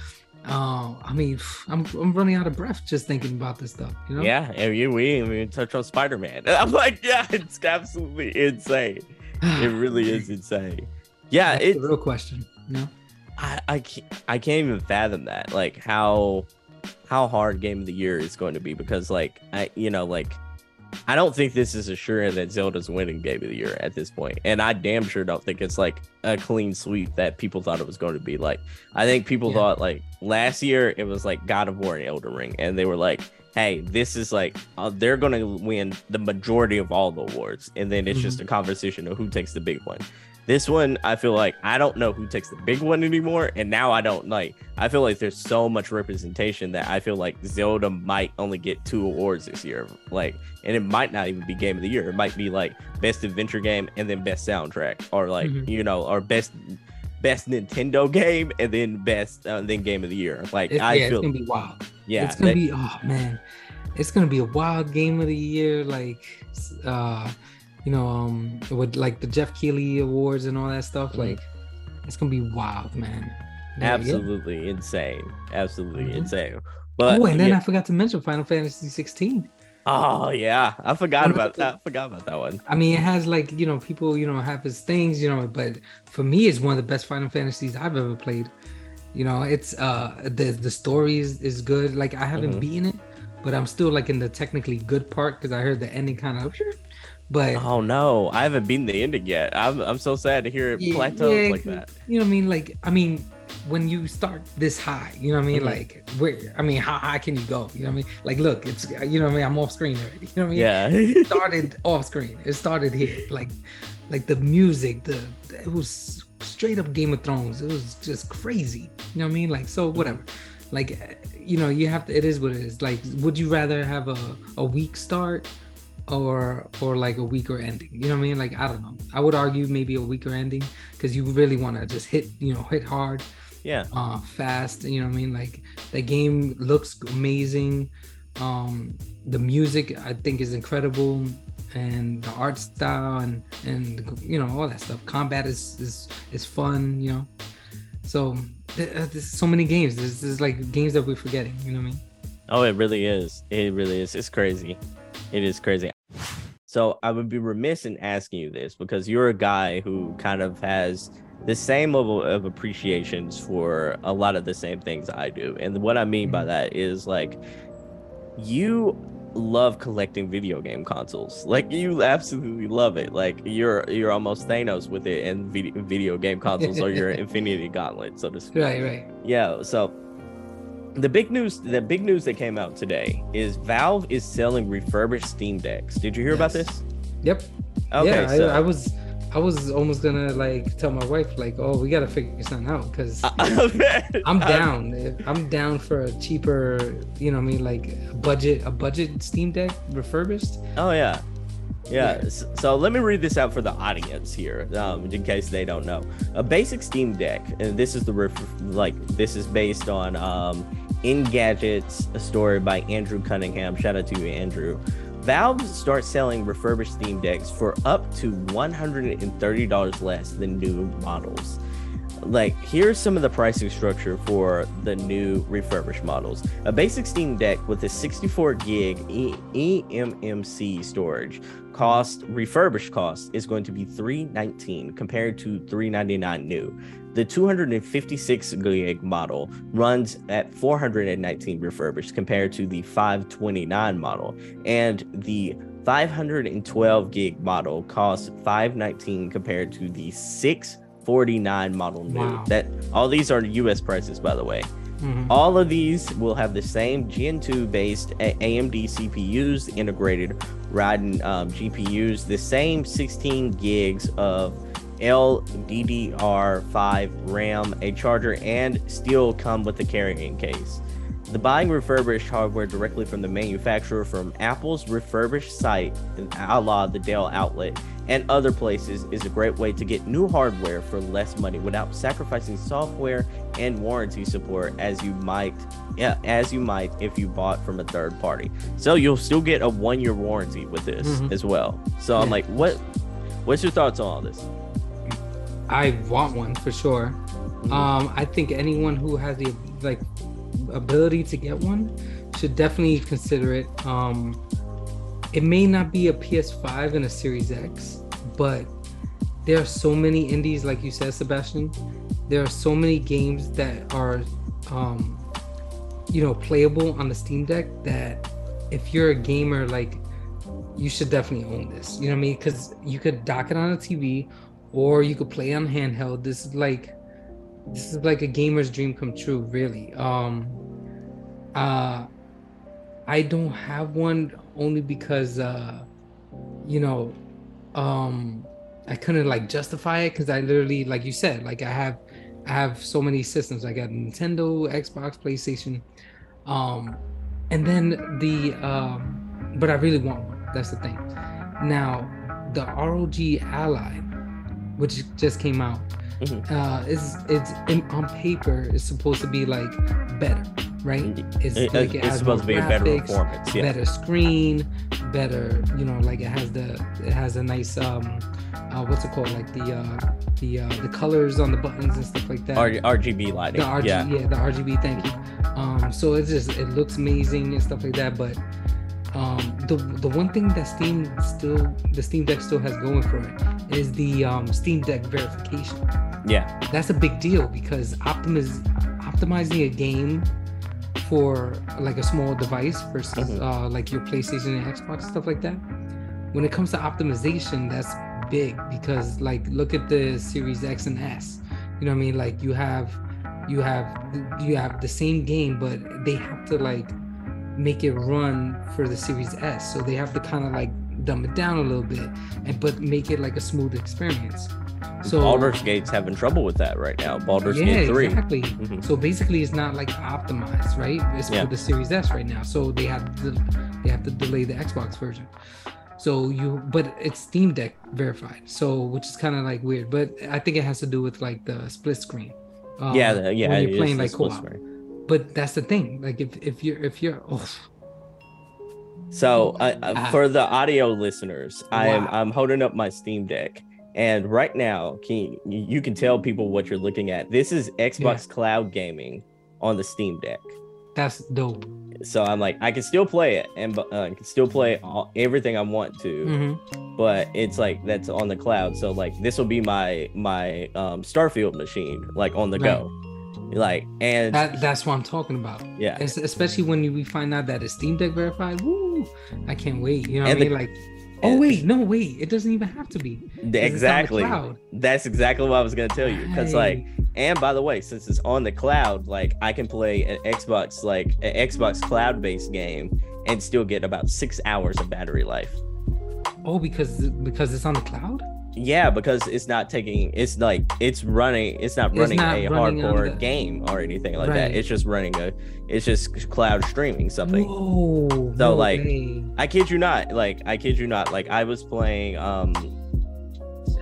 uh i mean i'm, I'm running out of breath just thinking about this stuff you know Yeah, and you we even touch on Spider Man. I'm like, yeah, it's absolutely insane. It really is insane. Yeah, That's it's the real question you know I, I can't I can't even fathom that. Like how how hard game of the year is going to be because like I you know like I don't think this is assuring that Zelda's winning game of the year at this point. And I damn sure don't think it's like a clean sweep that people thought it was going to be. Like I think people Yeah. thought like last year it was like God of War and Elden Ring and they were like Hey, this is like uh, they're gonna win the majority of all the awards, and then it's just a conversation of who takes the big one. This one, I feel like I don't know who takes the big one anymore, and now I don't like. I feel like there's so much representation that I feel like Zelda might only get two awards this year. Like, and it might not even be Game of the Year. It might be like Best Adventure Game and then Best Soundtrack, or like Mhm. you know, or Best Best Nintendo Game and then Best uh, then Game of the Year. Like It- I yeah, feel, it's gonna be wild. yeah, it's gonna that- be oh man, it's gonna be a wild game of the year. Like, uh, you know, um, with like the Geoff Keighley awards and all that stuff. Mhm. Like, it's gonna be wild, man. Yeah. absolutely insane, absolutely Mhm. insane. But oh, and then yeah. I forgot to mention Final Fantasy 16. oh yeah, I forgot about that. I forgot about that one. I mean, it has like you know people you know have his things you know, but for me, it's one of the best Final Fantasies I've ever played. You know, it's uh the the story is, is good. Like I haven't Mhm. beaten it, but I'm still like in the technically good part because I heard the ending kind of. But Oh no, I haven't beaten the ending yet. I'm I'm so sad to hear it Yeah, plateaus yeah, like that. You know what I mean? Like, I mean, when you start this high, you know what I mean? Mhm. Like, where, I mean, how high can you go? You know what I mean? Like, look, it's, you know what I mean? I'm off screen already. You know what I mean? Yeah. It started off screen. It started here. Like, like the music, the, it was straight up Game of Thrones. It was just crazy. You know what I mean? Like, so whatever. Like, you know, you have to, it is what it is. Like, would you rather have a, a weak start or or like a weaker ending you know what i mean like i don't know i would argue maybe a weaker ending because you really want to just hit you know hit hard yeah. uh fast you know what i mean like the game looks amazing um the music i think is incredible and the art style and and you know all that stuff combat is is is fun you know so uh, there's so many games there's, there's like games that we're forgetting you know what i mean Oh, it really is. It really is. It's crazy. It is crazy. So I would be remiss in asking you this because you're a guy who kind of has the same level of appreciations for a lot of the same things I do. And what I mean by Mhm. that is like you love collecting video game consoles. Like you absolutely love it. Like you're you're almost Thanos with it and video, video game consoles or your Infinity Gauntlet, so to speak. right right Yeah, so the big news the big news that came out today is Valve is selling refurbished Steam Decks. Did you hear about this? yep Okay, yeah, so I, I was I was almost gonna like tell my wife like, oh, we gotta figure something out because I'm down. I'm down for a cheaper, you know, what I mean, like a budget, a budget Steam Deck refurbished. Oh yeah. Yeah, Yeah. so let me read this out for the audience here, um, in case they don't know. A basic Steam Deck, and this is the ref- like this is based on um, Engadget's a story by Andrew Cunningham. Shout out to you, Andrew. Valve starts selling refurbished Steam Decks for up to $130 less than new models. Like, here's some of the pricing structure for the new refurbished models. A basic Steam Deck with a 64 gig e- eMMC storage cost, refurbished cost, is going to be 319 compared to 399 new. The 256 gig model runs at 419 refurbished compared to the 529 model, and the 512 gig model costs 519 compared to the 649 model new. Wow. That all these are US prices, by the way. Mhm. All of these will have the same Zen 2 based AMD CPUs, integrated Ryzen um, GPUs, the same 16 gigs of LDDR5 RAM, a charger, and still come with the carrying case. The buying refurbished hardware directly from the manufacturer from Apple's refurbished site, a la the Dell outlet, and other places is a great way to get new hardware for less money without sacrificing software and warranty support as you might yeah, as you might if you bought from a third party. So you'll still get a one year warranty with this Mhm. as well. So I'm like, what what's your thoughts on all this? I want one for sure. Mhm. Um, I think anyone who has the like ability to get one should definitely consider it. Um, it may not be a PS5 and a Series X, but there are so many indies, like you said, Sebastion, there are so many games that are um you know playable on the steam deck that if you're a gamer like you should definitely own this you know what i mean because you could dock it on a tv or you could play on handheld. This is like this is like a gamer's dream come true really. Um uh i don't have one only because uh you know um i couldn't like justify it because i literally like you said like i have i have so many systems. I got nintendo xbox playstation. Um and then the um but i really want one. That's the thing. Now the rog ally which just came out Mhm. uh is it's in, on paper it's supposed to be like better right it's It- like it it's has supposed to be a better graphics, performance. Yeah. better screen better you know like it has the it has a nice um uh what's it called like the uh the uh the colors on the buttons and stuff like that R- RGB lighting. the RG, yeah. yeah. the RGB. Thank you. Um, so it's just it looks amazing and stuff like that. But um, the the one thing that Steam still the Steam Deck still has going for it is the um, Steam Deck verification. Yeah. That's a big deal because optimiz- optimizing a game for like a small device versus Mhm. uh, like your PlayStation and Xbox stuff like that. When it comes to optimization, that's big because like look at the Series X and S. You know what I mean? Like you have you have you have the same game, but they have to like make it run for the Series S. So they have to kind of like dumb it down a little bit and but make it like a smooth experience. So Baldur's Gate's having trouble with that right now. Baldur's yeah, Gate 3. exactly. Mhm. So basically, it's not like optimized, right? It's Yeah. for the Series S right now, so they have to they have to delay the Xbox version. So you, but it's Steam Deck verified, so which is kind of like weird. But I think it has to do with like the split screen. um, yeah, the- yeah. when you're playing like split co-op. screen. But that's the thing. Like if if you're if you're oh So uh, Ah. for the audio listeners, I am I'm holding up my Steam Deck, and right now, can you, can tell people what you're looking at. This is Xbox Cloud Gaming on the Steam Deck. that's dope. So I'm like, I can still play it, and uh, I can still play all, everything I want to, Mhm. but it's like that's on the cloud. So like, this will be my my um, Starfield machine, like on the go, like and That that's what I'm talking about. yeah, Es- especially when we find out that it's Steam Deck verified. Woo! I can't wait. You know what I the- mean? Like, oh wait, no wait, it doesn't even have to be. it's the exactly. That's exactly what I was gonna tell you. Because like, and by the way, since it's on the cloud, like I can play an Xbox like an Xbox cloud based game and still get about six hours of battery life. oh, because because it's on the cloud. Yeah, because it's not taking. It's like it's running. It's not It's running not a running hardcore the- game or anything like that. It's just running a. It's just cloud streaming something. Whoa! So, no like, way. I kid you not. Like I kid you not. Like I was playing um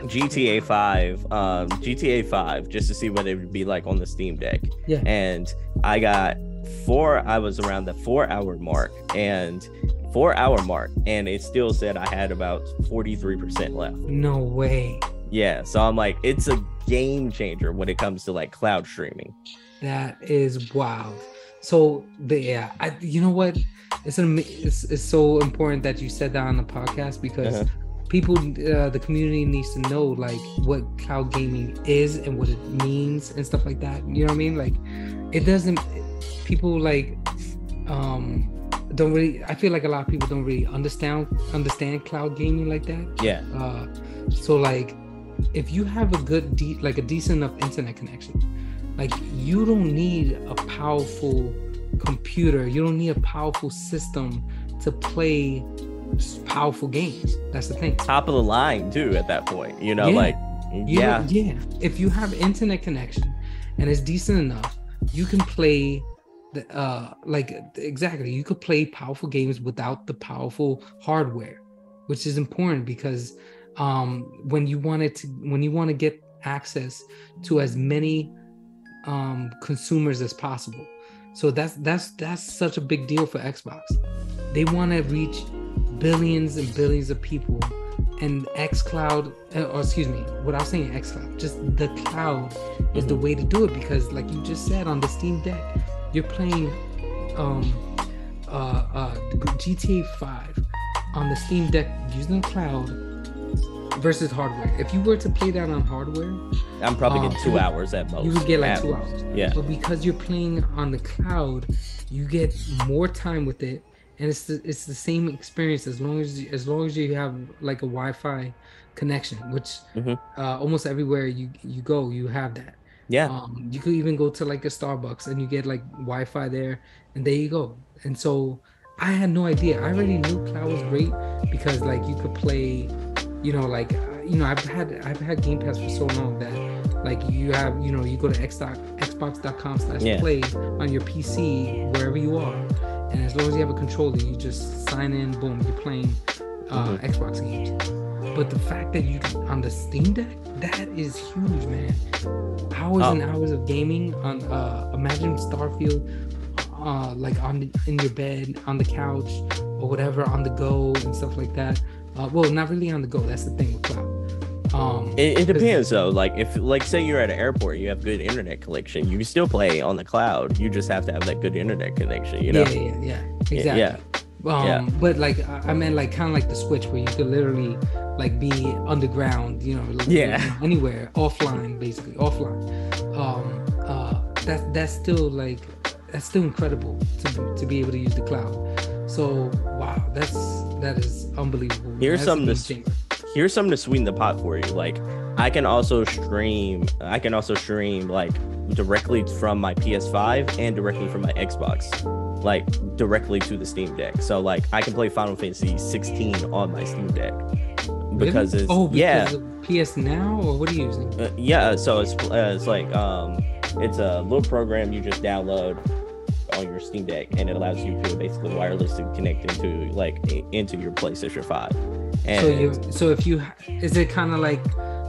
GTA 5, um GTA 5 just to see what it would be like on the Steam Deck. Yeah. And I got four I was around the 4 hour mark and 4 hour mark and it still said I had about 43% left. no way. Yeah, so I'm like it's a game changer when it comes to like cloud streaming. That is wild. So the yeah, I you know what? It's an it's, it's so important that you said that on the podcast because Uh-huh. people uh, the community needs to know like what cloud gaming is and what it means and stuff like that. You know what I mean? Like it doesn't people like um don't really I feel like a lot of people don't really understand understand cloud gaming like that. Yeah. Uh, so like, if you have a good, de- like a decent enough internet connection, like you don't need a powerful computer. You don't need a powerful system to play powerful games. That's the thing. Top of the line too at that point. You know, Yeah. like yeah. yeah. If you have internet connection and it's decent enough, you can play uh like exactly. You could play powerful games without the powerful hardware, which is important because um when you want it to when you want to get access to as many um consumers as possible. So that's that's that's such a big deal for Xbox. They want to reach billions and billions of people and xCloud, uh, or excuse me, what I was saying, xCloud, just the cloud is the way to do it because, like you just said, on the Steam Deck, you're playing um, uh, uh, GTA 5 on the Steam Deck using the cloud versus hardware. If you were to play that on hardware, I'm probably Um, getting you two would- hours at most. you would get like at two most. hours. Yeah. But because you're playing on the cloud, you get more time with it, and it's the, it's the same experience as long as as long as you have like a Wi-Fi connection, which Mhm. uh, almost everywhere you you go, you have that. Yeah. Um, you could even go to like a Starbucks and you get like Wi-Fi there, and there you go. And so I had no idea. I already knew cloud was great because like you could play, you know, like uh, you know, I've had I've had Game Pass for so long that like you have you know you go to xbox xbox.com slash play on your PC wherever you are, and as long as you have a controller, you just sign in, boom, you're playing uh, Mm-hmm. Xbox games. But the fact that you can on the Steam Deck, that is huge, man. Hours Oh. and hours of gaming on uh imagine Starfield uh like on the, in your bed, on the couch, or whatever, on the go and stuff like that. Uh well not really on the go, that's the thing with cloud. Um It, it depends though. Like if like say you're at an airport, you have good internet connection. You can still play on the cloud. You just have to have that good internet connection. You know. Yeah, yeah, yeah, Yeah, exactly. yeah. Um, Yeah. but like I meant like kind of like the Switch where you could literally like be underground, you know, like, Yeah. you know, anywhere, offline, basically offline. Um, uh, that's that's still like that's still incredible to be- to be able to use the cloud. So wow, that's that is unbelievable. Here's That's something to changer. here's something to sweeten the pot for you. Like I can also stream I can also stream like directly from my PS5 and directly from my Xbox. Like directly to the Steam Deck. So like I can play Final Fantasy 16 on my Steam Deck. Really? Because it's oh yeah. because of PS Now or what are you using? Uh, yeah, so it's uh, it's like um it's a little program you just download on your Steam Deck and it allows you to basically wirelessly connect into like into your PlayStation 5. And so you so if you is it kind of like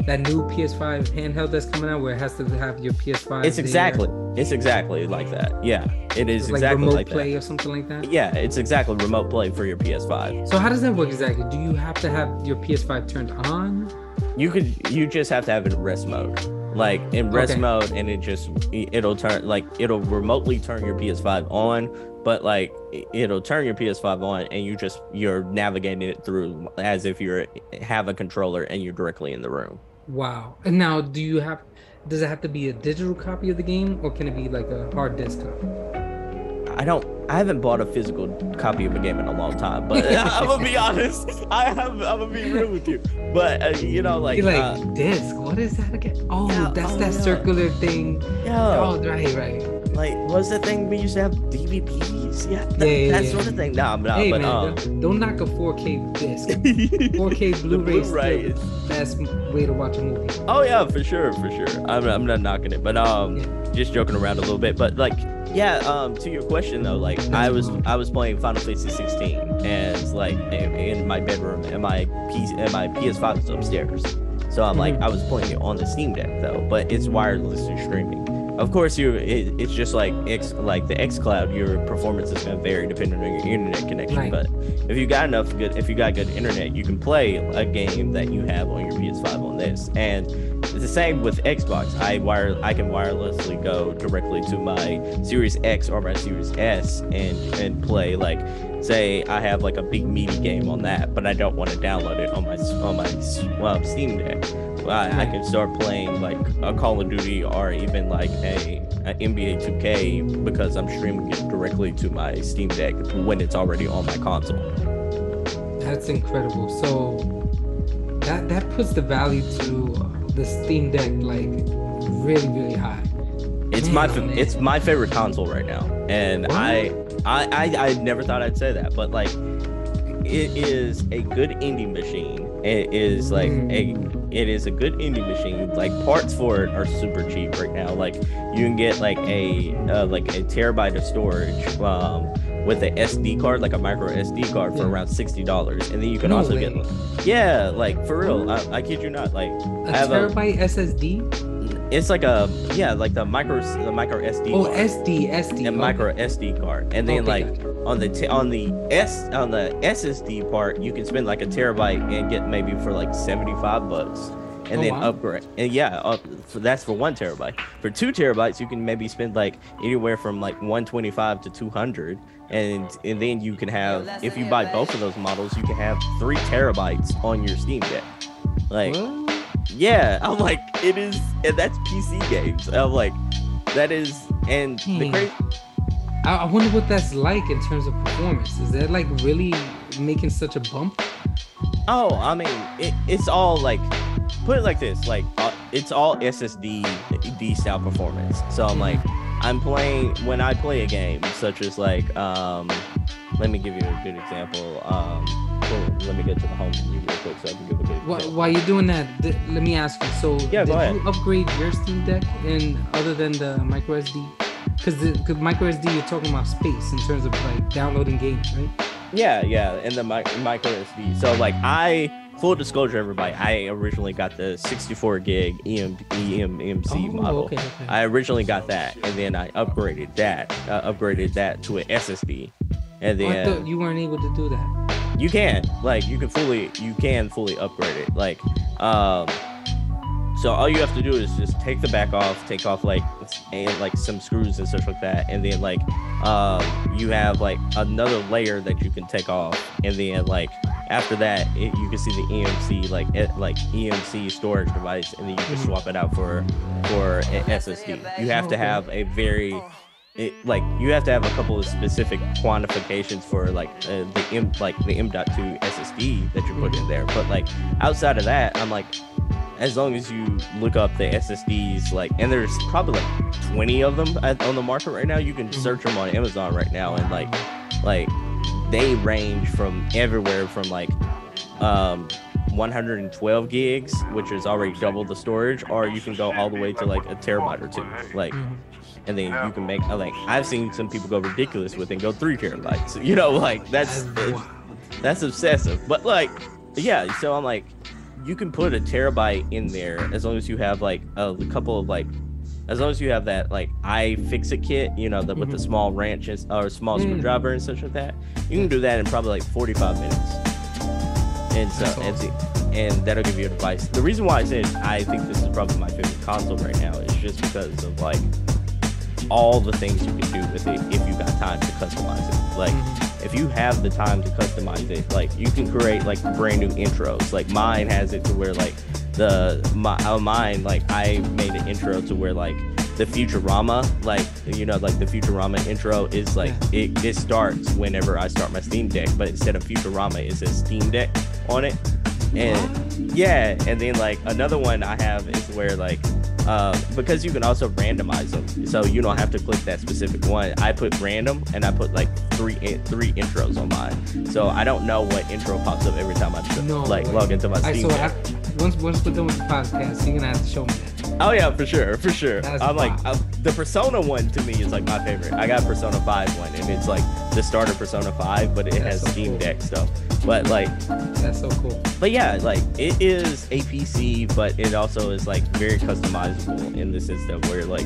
that new PS5 handheld that's coming out where it has to have your PS5 it's there? exactly it's exactly like that. Yeah, it is It's like exactly remote like play that. or something like that. Yeah, it's exactly remote play for your PS5. So how does that work exactly? Do you have to have your PS5 turned on? You could you just have to have it in rest mode. Like in rest Okay. mode and it just it'll turn like it'll remotely turn your PS5 on, but like it'll turn your PS5 on and you just you're navigating it through as if you're have a controller and you're directly in the room. Wow. And now do you have does it have to be a digital copy of the game or can it be like a hard disk copy? I don't I haven't bought a physical copy of a game in a long time, but I'm gonna be honest. I have I'm gonna be real with you. But uh, you know like, You're like uh, disc. What is that again? Oh, Yeah, that's oh, that yeah. circular thing. yeah. Oh, right, right. Like what's the thing we used to have DVDs? Yeah, that, Yeah, yeah, that yeah. sort of thing. Nah, nah, hey but man, um, don't, don't knock a 4K disc. 4K Blu-ray is Blu-ray the best way to watch a movie. Oh yeah, for sure, for sure. I'm, I'm not knocking it, but um, just joking around a little bit. But like, yeah. Um, to your question though, like I was I was playing Final Fantasy 16 and like in, in my bedroom and my PC and my PS5 is upstairs. So I'm like Mhm. I was playing it on the Steam Deck though, but it's wirelessly streaming. Of course, you it, it's just like X like the X Cloud. Your performance is gonna vary depending on your internet connection. Right. But if you got enough good, if you got good internet, you can play a game that you have on your PS5 on this. And it's the same with Xbox. I wire I can wirelessly go directly to my Series X or my Series S and and play like say I have like a big meaty game on that, but I don't want to download it on my on my well, Steam Deck. I, I mm-hmm. can start playing like a Call of Duty or even like a, a NBA 2K because I'm streaming it directly to my Steam Deck when it's already on my console. That's incredible. So that that puts the value to the Steam Deck like really really high. It's my Man, man. it's my favorite console right now, and I, I I I never thought I'd say that, but like it is a good indie machine. It is like a mm. It is a good indie machine. Like parts for it are super cheap right now. Like you can get like a uh, like a terabyte of storage um, with a SD card, like a micro SD card, for Yeah. around sixty dollars, and then you can No also way. get yeah, like for real. I, I kid you not. Like A I have a- terabyte SSD? It's like a yeah, like the micro the micro SD. Oh, card SD, SD. and oh. micro SD card, and then Okay, like on the t- on the S on the SSD part, you can spend like a terabyte and get maybe for like seventy five bucks, and Oh, then wow. upgrade. And yeah, up, for, that's for one terabyte. For two terabytes, you can maybe spend like anywhere from like one twenty five to two hundred, and and then you can have if you buy both of those models, you can have three terabytes on your Steam Deck. Like, What? Yeah, I'm like, it is, and that's PC games. I'm like, that is, and the Hmm. crazy. I, I wonder what that's like in terms of performance. Is that like really making such a bump? Oh, I mean, it, it's all like, put it like this, like, uh, it's all SSD D style performance. So I'm like, I'm playing when I play a game such as like, um, let me give you a good example. Um, well, let me get to the home menu real quick so I can give a good Wh- example. while you're doing that, th- let me ask you. So, Yeah, did go ahead. you upgrade your Steam Deck and other than the micro SD? Because the micro SD, you're talking about space in terms of like downloading games, right? Yeah, yeah, and the mi- micro SD. So like I full disclosure, everybody, I originally got the 64 gig EM, EM EMC oh, model. okay, okay. I originally got that, and then I upgraded that, uh, upgraded that to an SSD, and Oh, I then thought you weren't able to do that. You can. Like you can fully you can fully upgrade it. Like um so all you have to do is just take the back off take off like and like some screws and stuff like that. And then like um you have like another layer that you can take off. And then like after that it, you can see the EMC like eh, like EMC storage device. And then you can Mhm. swap it out for for a SSD you have to have a very it, like you have to have a couple of specific quantifications for like uh, the M like the M.2 SSD that you put in there. But like outside of that, I'm like, as long as you look up the SSDs, like, and there's probably like 20 of them at, on the market right now. You can Mhm. search them on Amazon right now, and like, like they range from everywhere from like um 112 gigs, which is already double the storage, or you can go all the way to like a terabyte or two. Like Mhm. And then you can make uh, like I've seen some people go ridiculous with it and go three terabytes. You know, like that's That's obsessive. But like, yeah. So I'm like, you can put a terabyte in there as long as you have like a couple of like, as long as you have that like iFixit kit, you know, the, with the Mhm. small wrenches or small Yeah. screwdriver and such like that. You can do that in probably like 45 minutes. And so and, see- and that'll give you a device. The reason why I said I think this is probably my favorite console right now is just because of like all the things you can do with it if you got time to customize it. Like Mhm. if you have the time to customize it, like you can create like brand new intros. Like mine has it to where like the my uh, mine like I made an intro to where like the Futurama, like you know, like the Futurama intro is like it, it starts whenever I start my Steam Deck, but instead of Futurama, it says Steam Deck on it. And yeah, and then like another one I have is where like uh, because you can also randomize them, so you don't have to click that specific one. I put random, and I put like three in- three intros on mine, so I don't know what intro pops up every time I No like log into my Steam so Deck. I, once once we're done with the podcast, you're gonna have to show me that. Oh yeah, for sure, for sure. That's I'm like uh, the Persona one to me is like my favorite. I got Persona Five one, and it's like the starter Persona Five, but it That's has so Steam cool. Deck stuff. But like, That's so cool. but yeah, like it is a PC, but it also is like very customizable in the sense that where like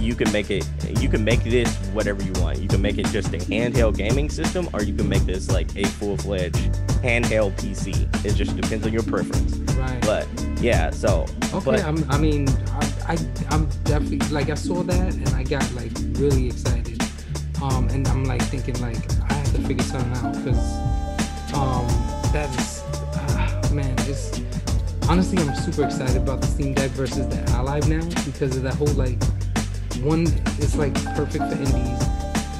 you can make it, you can make this whatever you want. You can make it just a handheld gaming system, or you can make this like a full fledged handheld PC. It just depends on your preference. Right. But yeah, so Okay, but- I'm, I mean, I, I, I'm definitely like I saw that and I got like really excited, um, and I'm like thinking like I have to figure something out because, um, that is, uh, man, it's honestly I'm super excited about the Steam Deck versus the Ally now because of that whole like one is like perfect for indies,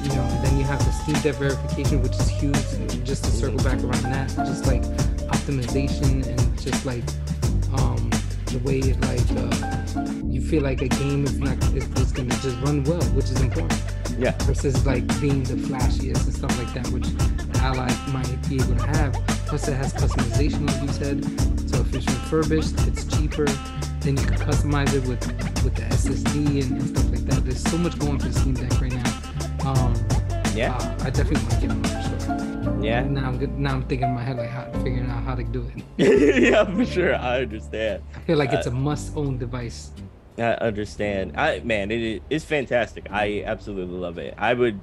you know, and then you have the Steam Deck verification which is huge. Just to circle back around that, just like optimization and just like um, the way it like uh, you feel like a game is not is, is gonna just run well, which is important. Yeah. Versus like being the flashiest and stuff like that, which the Ally might be able to have. Plus, it has customization, like you said. So if it's refurbished, it's cheaper. Then you can customize it with with the SSD and, and stuff like that. There's so much going for the Steam Deck right now. Um, yeah, uh, I definitely want to get on for sure. yeah. Now I'm good. Now I'm thinking in my head like how figuring out how to do it. yeah, for sure. I understand. I feel like it's a must-own device. I understand. I man, it is it's fantastic. I absolutely love it. I would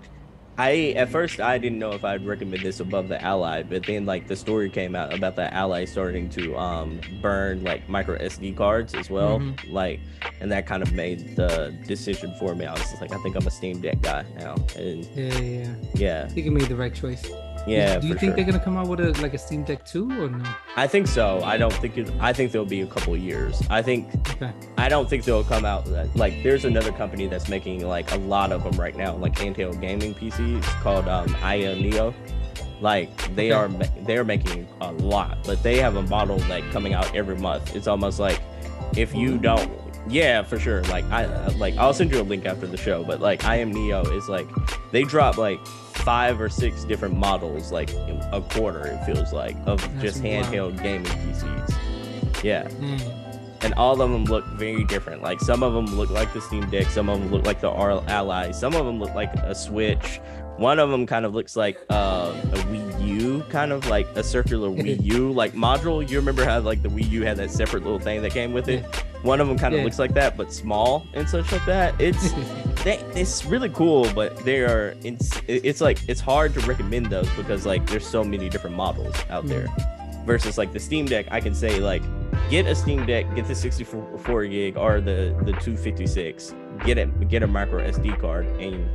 I at first I didn't know if I'd recommend this above the Ally, but then like the story came out about the Ally starting to um burn like micro SD cards as well. Mhm. Like and that kind of made the decision for me. I was just like, I think I'm a Steam Deck guy now. And Yeah, yeah. yeah. yeah. I think you made the right choice. Yeah. Do you think sure. they're gonna come out with a like a Steam Deck 2 or no? I think so. I don't think it. I think there'll be a couple of years. I think. Okay. I don't think they'll come out like. There's another company that's making like a lot of them right now, like handheld gaming PCs called um, Aya Neo. Like they Okay. are they're making a lot, but they have a model like coming out every month. It's almost like if you don't. Yeah, for sure. Like I like I'll send you a link after the show, but like Aya Neo is like they drop like five or six different models like in a quarter it feels like of That's just wild. handheld gaming PCs. Yeah Mm. and all of them look very different. Like some of them look like the Steam Deck, some of them look like the R Ally, some of them look like a Switch. One of them kind of looks like uh, a Wii U, kind of like a circular Wii U like module. You remember how like the Wii U had that separate little thing that came with it? One of them kind of Yeah. looks like that, but small and such like that. It's they, it's really cool, but they are it's it's like it's hard to recommend those because like there's so many different models out there. Versus like the Steam Deck, I can say like get a Steam Deck, get the 64 gig or the the 256, get it, get a micro SD card, and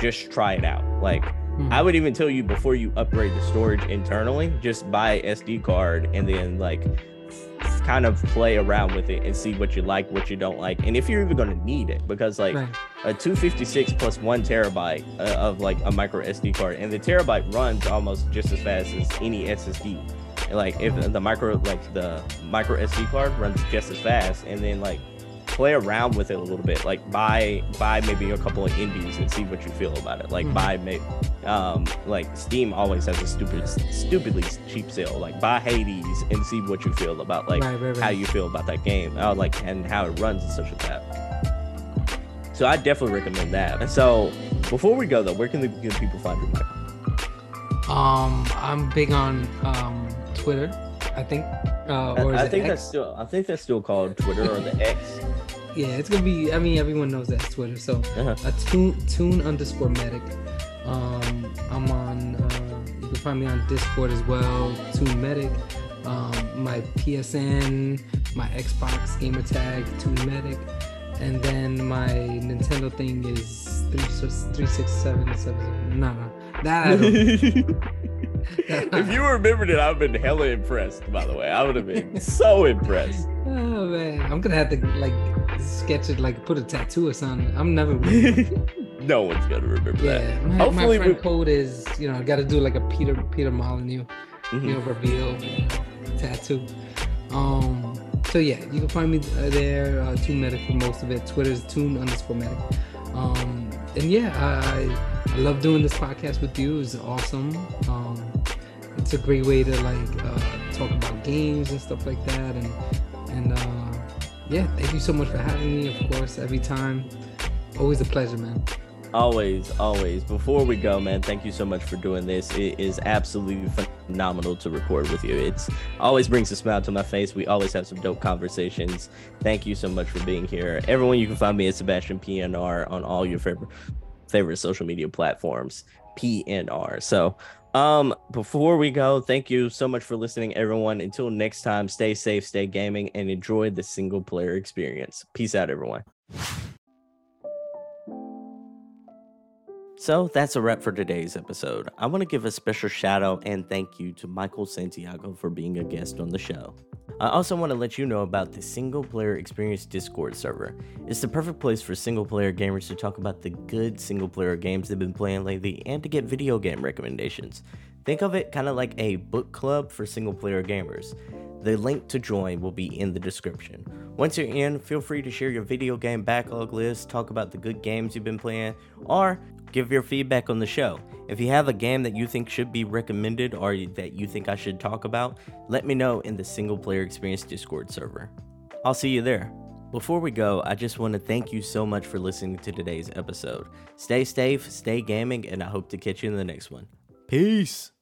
just try it out. Like Mhm. I would even tell you before you upgrade the storage internally, just buy SD card and then like kind of play around with it and see what you like, what you don't like, and if you're even gonna need it, because like Right. a 256 plus one terabyte uh, of like a micro SD card, and the terabyte runs almost just as fast as any SSD. Like if the micro like the micro SD card runs just as fast, and then like play around with it a little bit. Like buy buy maybe a couple of indies and see what you feel about it. Like Mhm. buy maybe um like Steam always has a stupid stupidly cheap sale. Like buy Hades and see what you feel about like right, right, right. how you feel about that game, uh, like and how it runs and such like that. So I definitely recommend that. And so before we go though, where can the good people find you, Michael? Um, I'm big on um Twitter. I think. Uh, or I, I think that's still I think that's still called Twitter or the X. Yeah, it's gonna be. I mean, everyone knows that's Twitter. So Uh-huh. a toon toon underscore medic. Um, I'm on. Uh, you can find me on Discord as well. Toon medic. Um, my PSN, my Xbox gamer tag, toon medic, and then my Nintendo thing is three three six seven seven. No, no, that if you remembered it, I've been hella impressed. By the way, I would have been so impressed. Oh man, I'm gonna have to like sketch it, like put a tattoo or something. I'm never. no one's gonna remember Yeah, that. my, Hopefully my friend we- code is you know I got to do like a Peter Peter Molyneux, Mhm. you know, reveal tattoo. Um, so yeah, you can find me uh, there. Uh, Toon Medic for most of it. Twitter's Toon underscore Medic. Um, and yeah, I, I love doing this podcast with you. It's awesome. Um, it's a great way to like uh, talk about games and stuff like that. And and uh, yeah, thank you so much for having me. Of course, every time, always a pleasure, man. Always, always. Before we go, man, thank you so much for doing this. It is absolutely phenomenal to record with you. It's always brings a smile to my face. We always have some dope conversations. Thank you so much for being here. Everyone, you can find me at Sebastion PNR on all your favorite favorite social media platforms. PNR. So, um, before we go, thank you so much for listening, everyone. Until next time, stay safe, stay gaming, and enjoy the single player experience. Peace out, everyone. So that's a wrap for today's episode. I want to give a special shout out and thank you to Michael Santiago for being a guest on the show. I also want to let you know about the Single Player Experience Discord server. It's the perfect place for single player gamers to talk about the good single player games they've been playing lately and to get video game recommendations. Think of it kind of like a book club for single player gamers. The link to join will be in the description. Once you're in, feel free to share your video game backlog list, talk about the good games you've been playing, or give your feedback on the show. If you have a game that you think should be recommended or that you think I should talk about, let me know in the Single Player Experience Discord server. I'll see you there. Before we go, I just want to thank you so much for listening to today's episode. Stay safe, stay gaming, and I hope to catch you in the next one. Peace.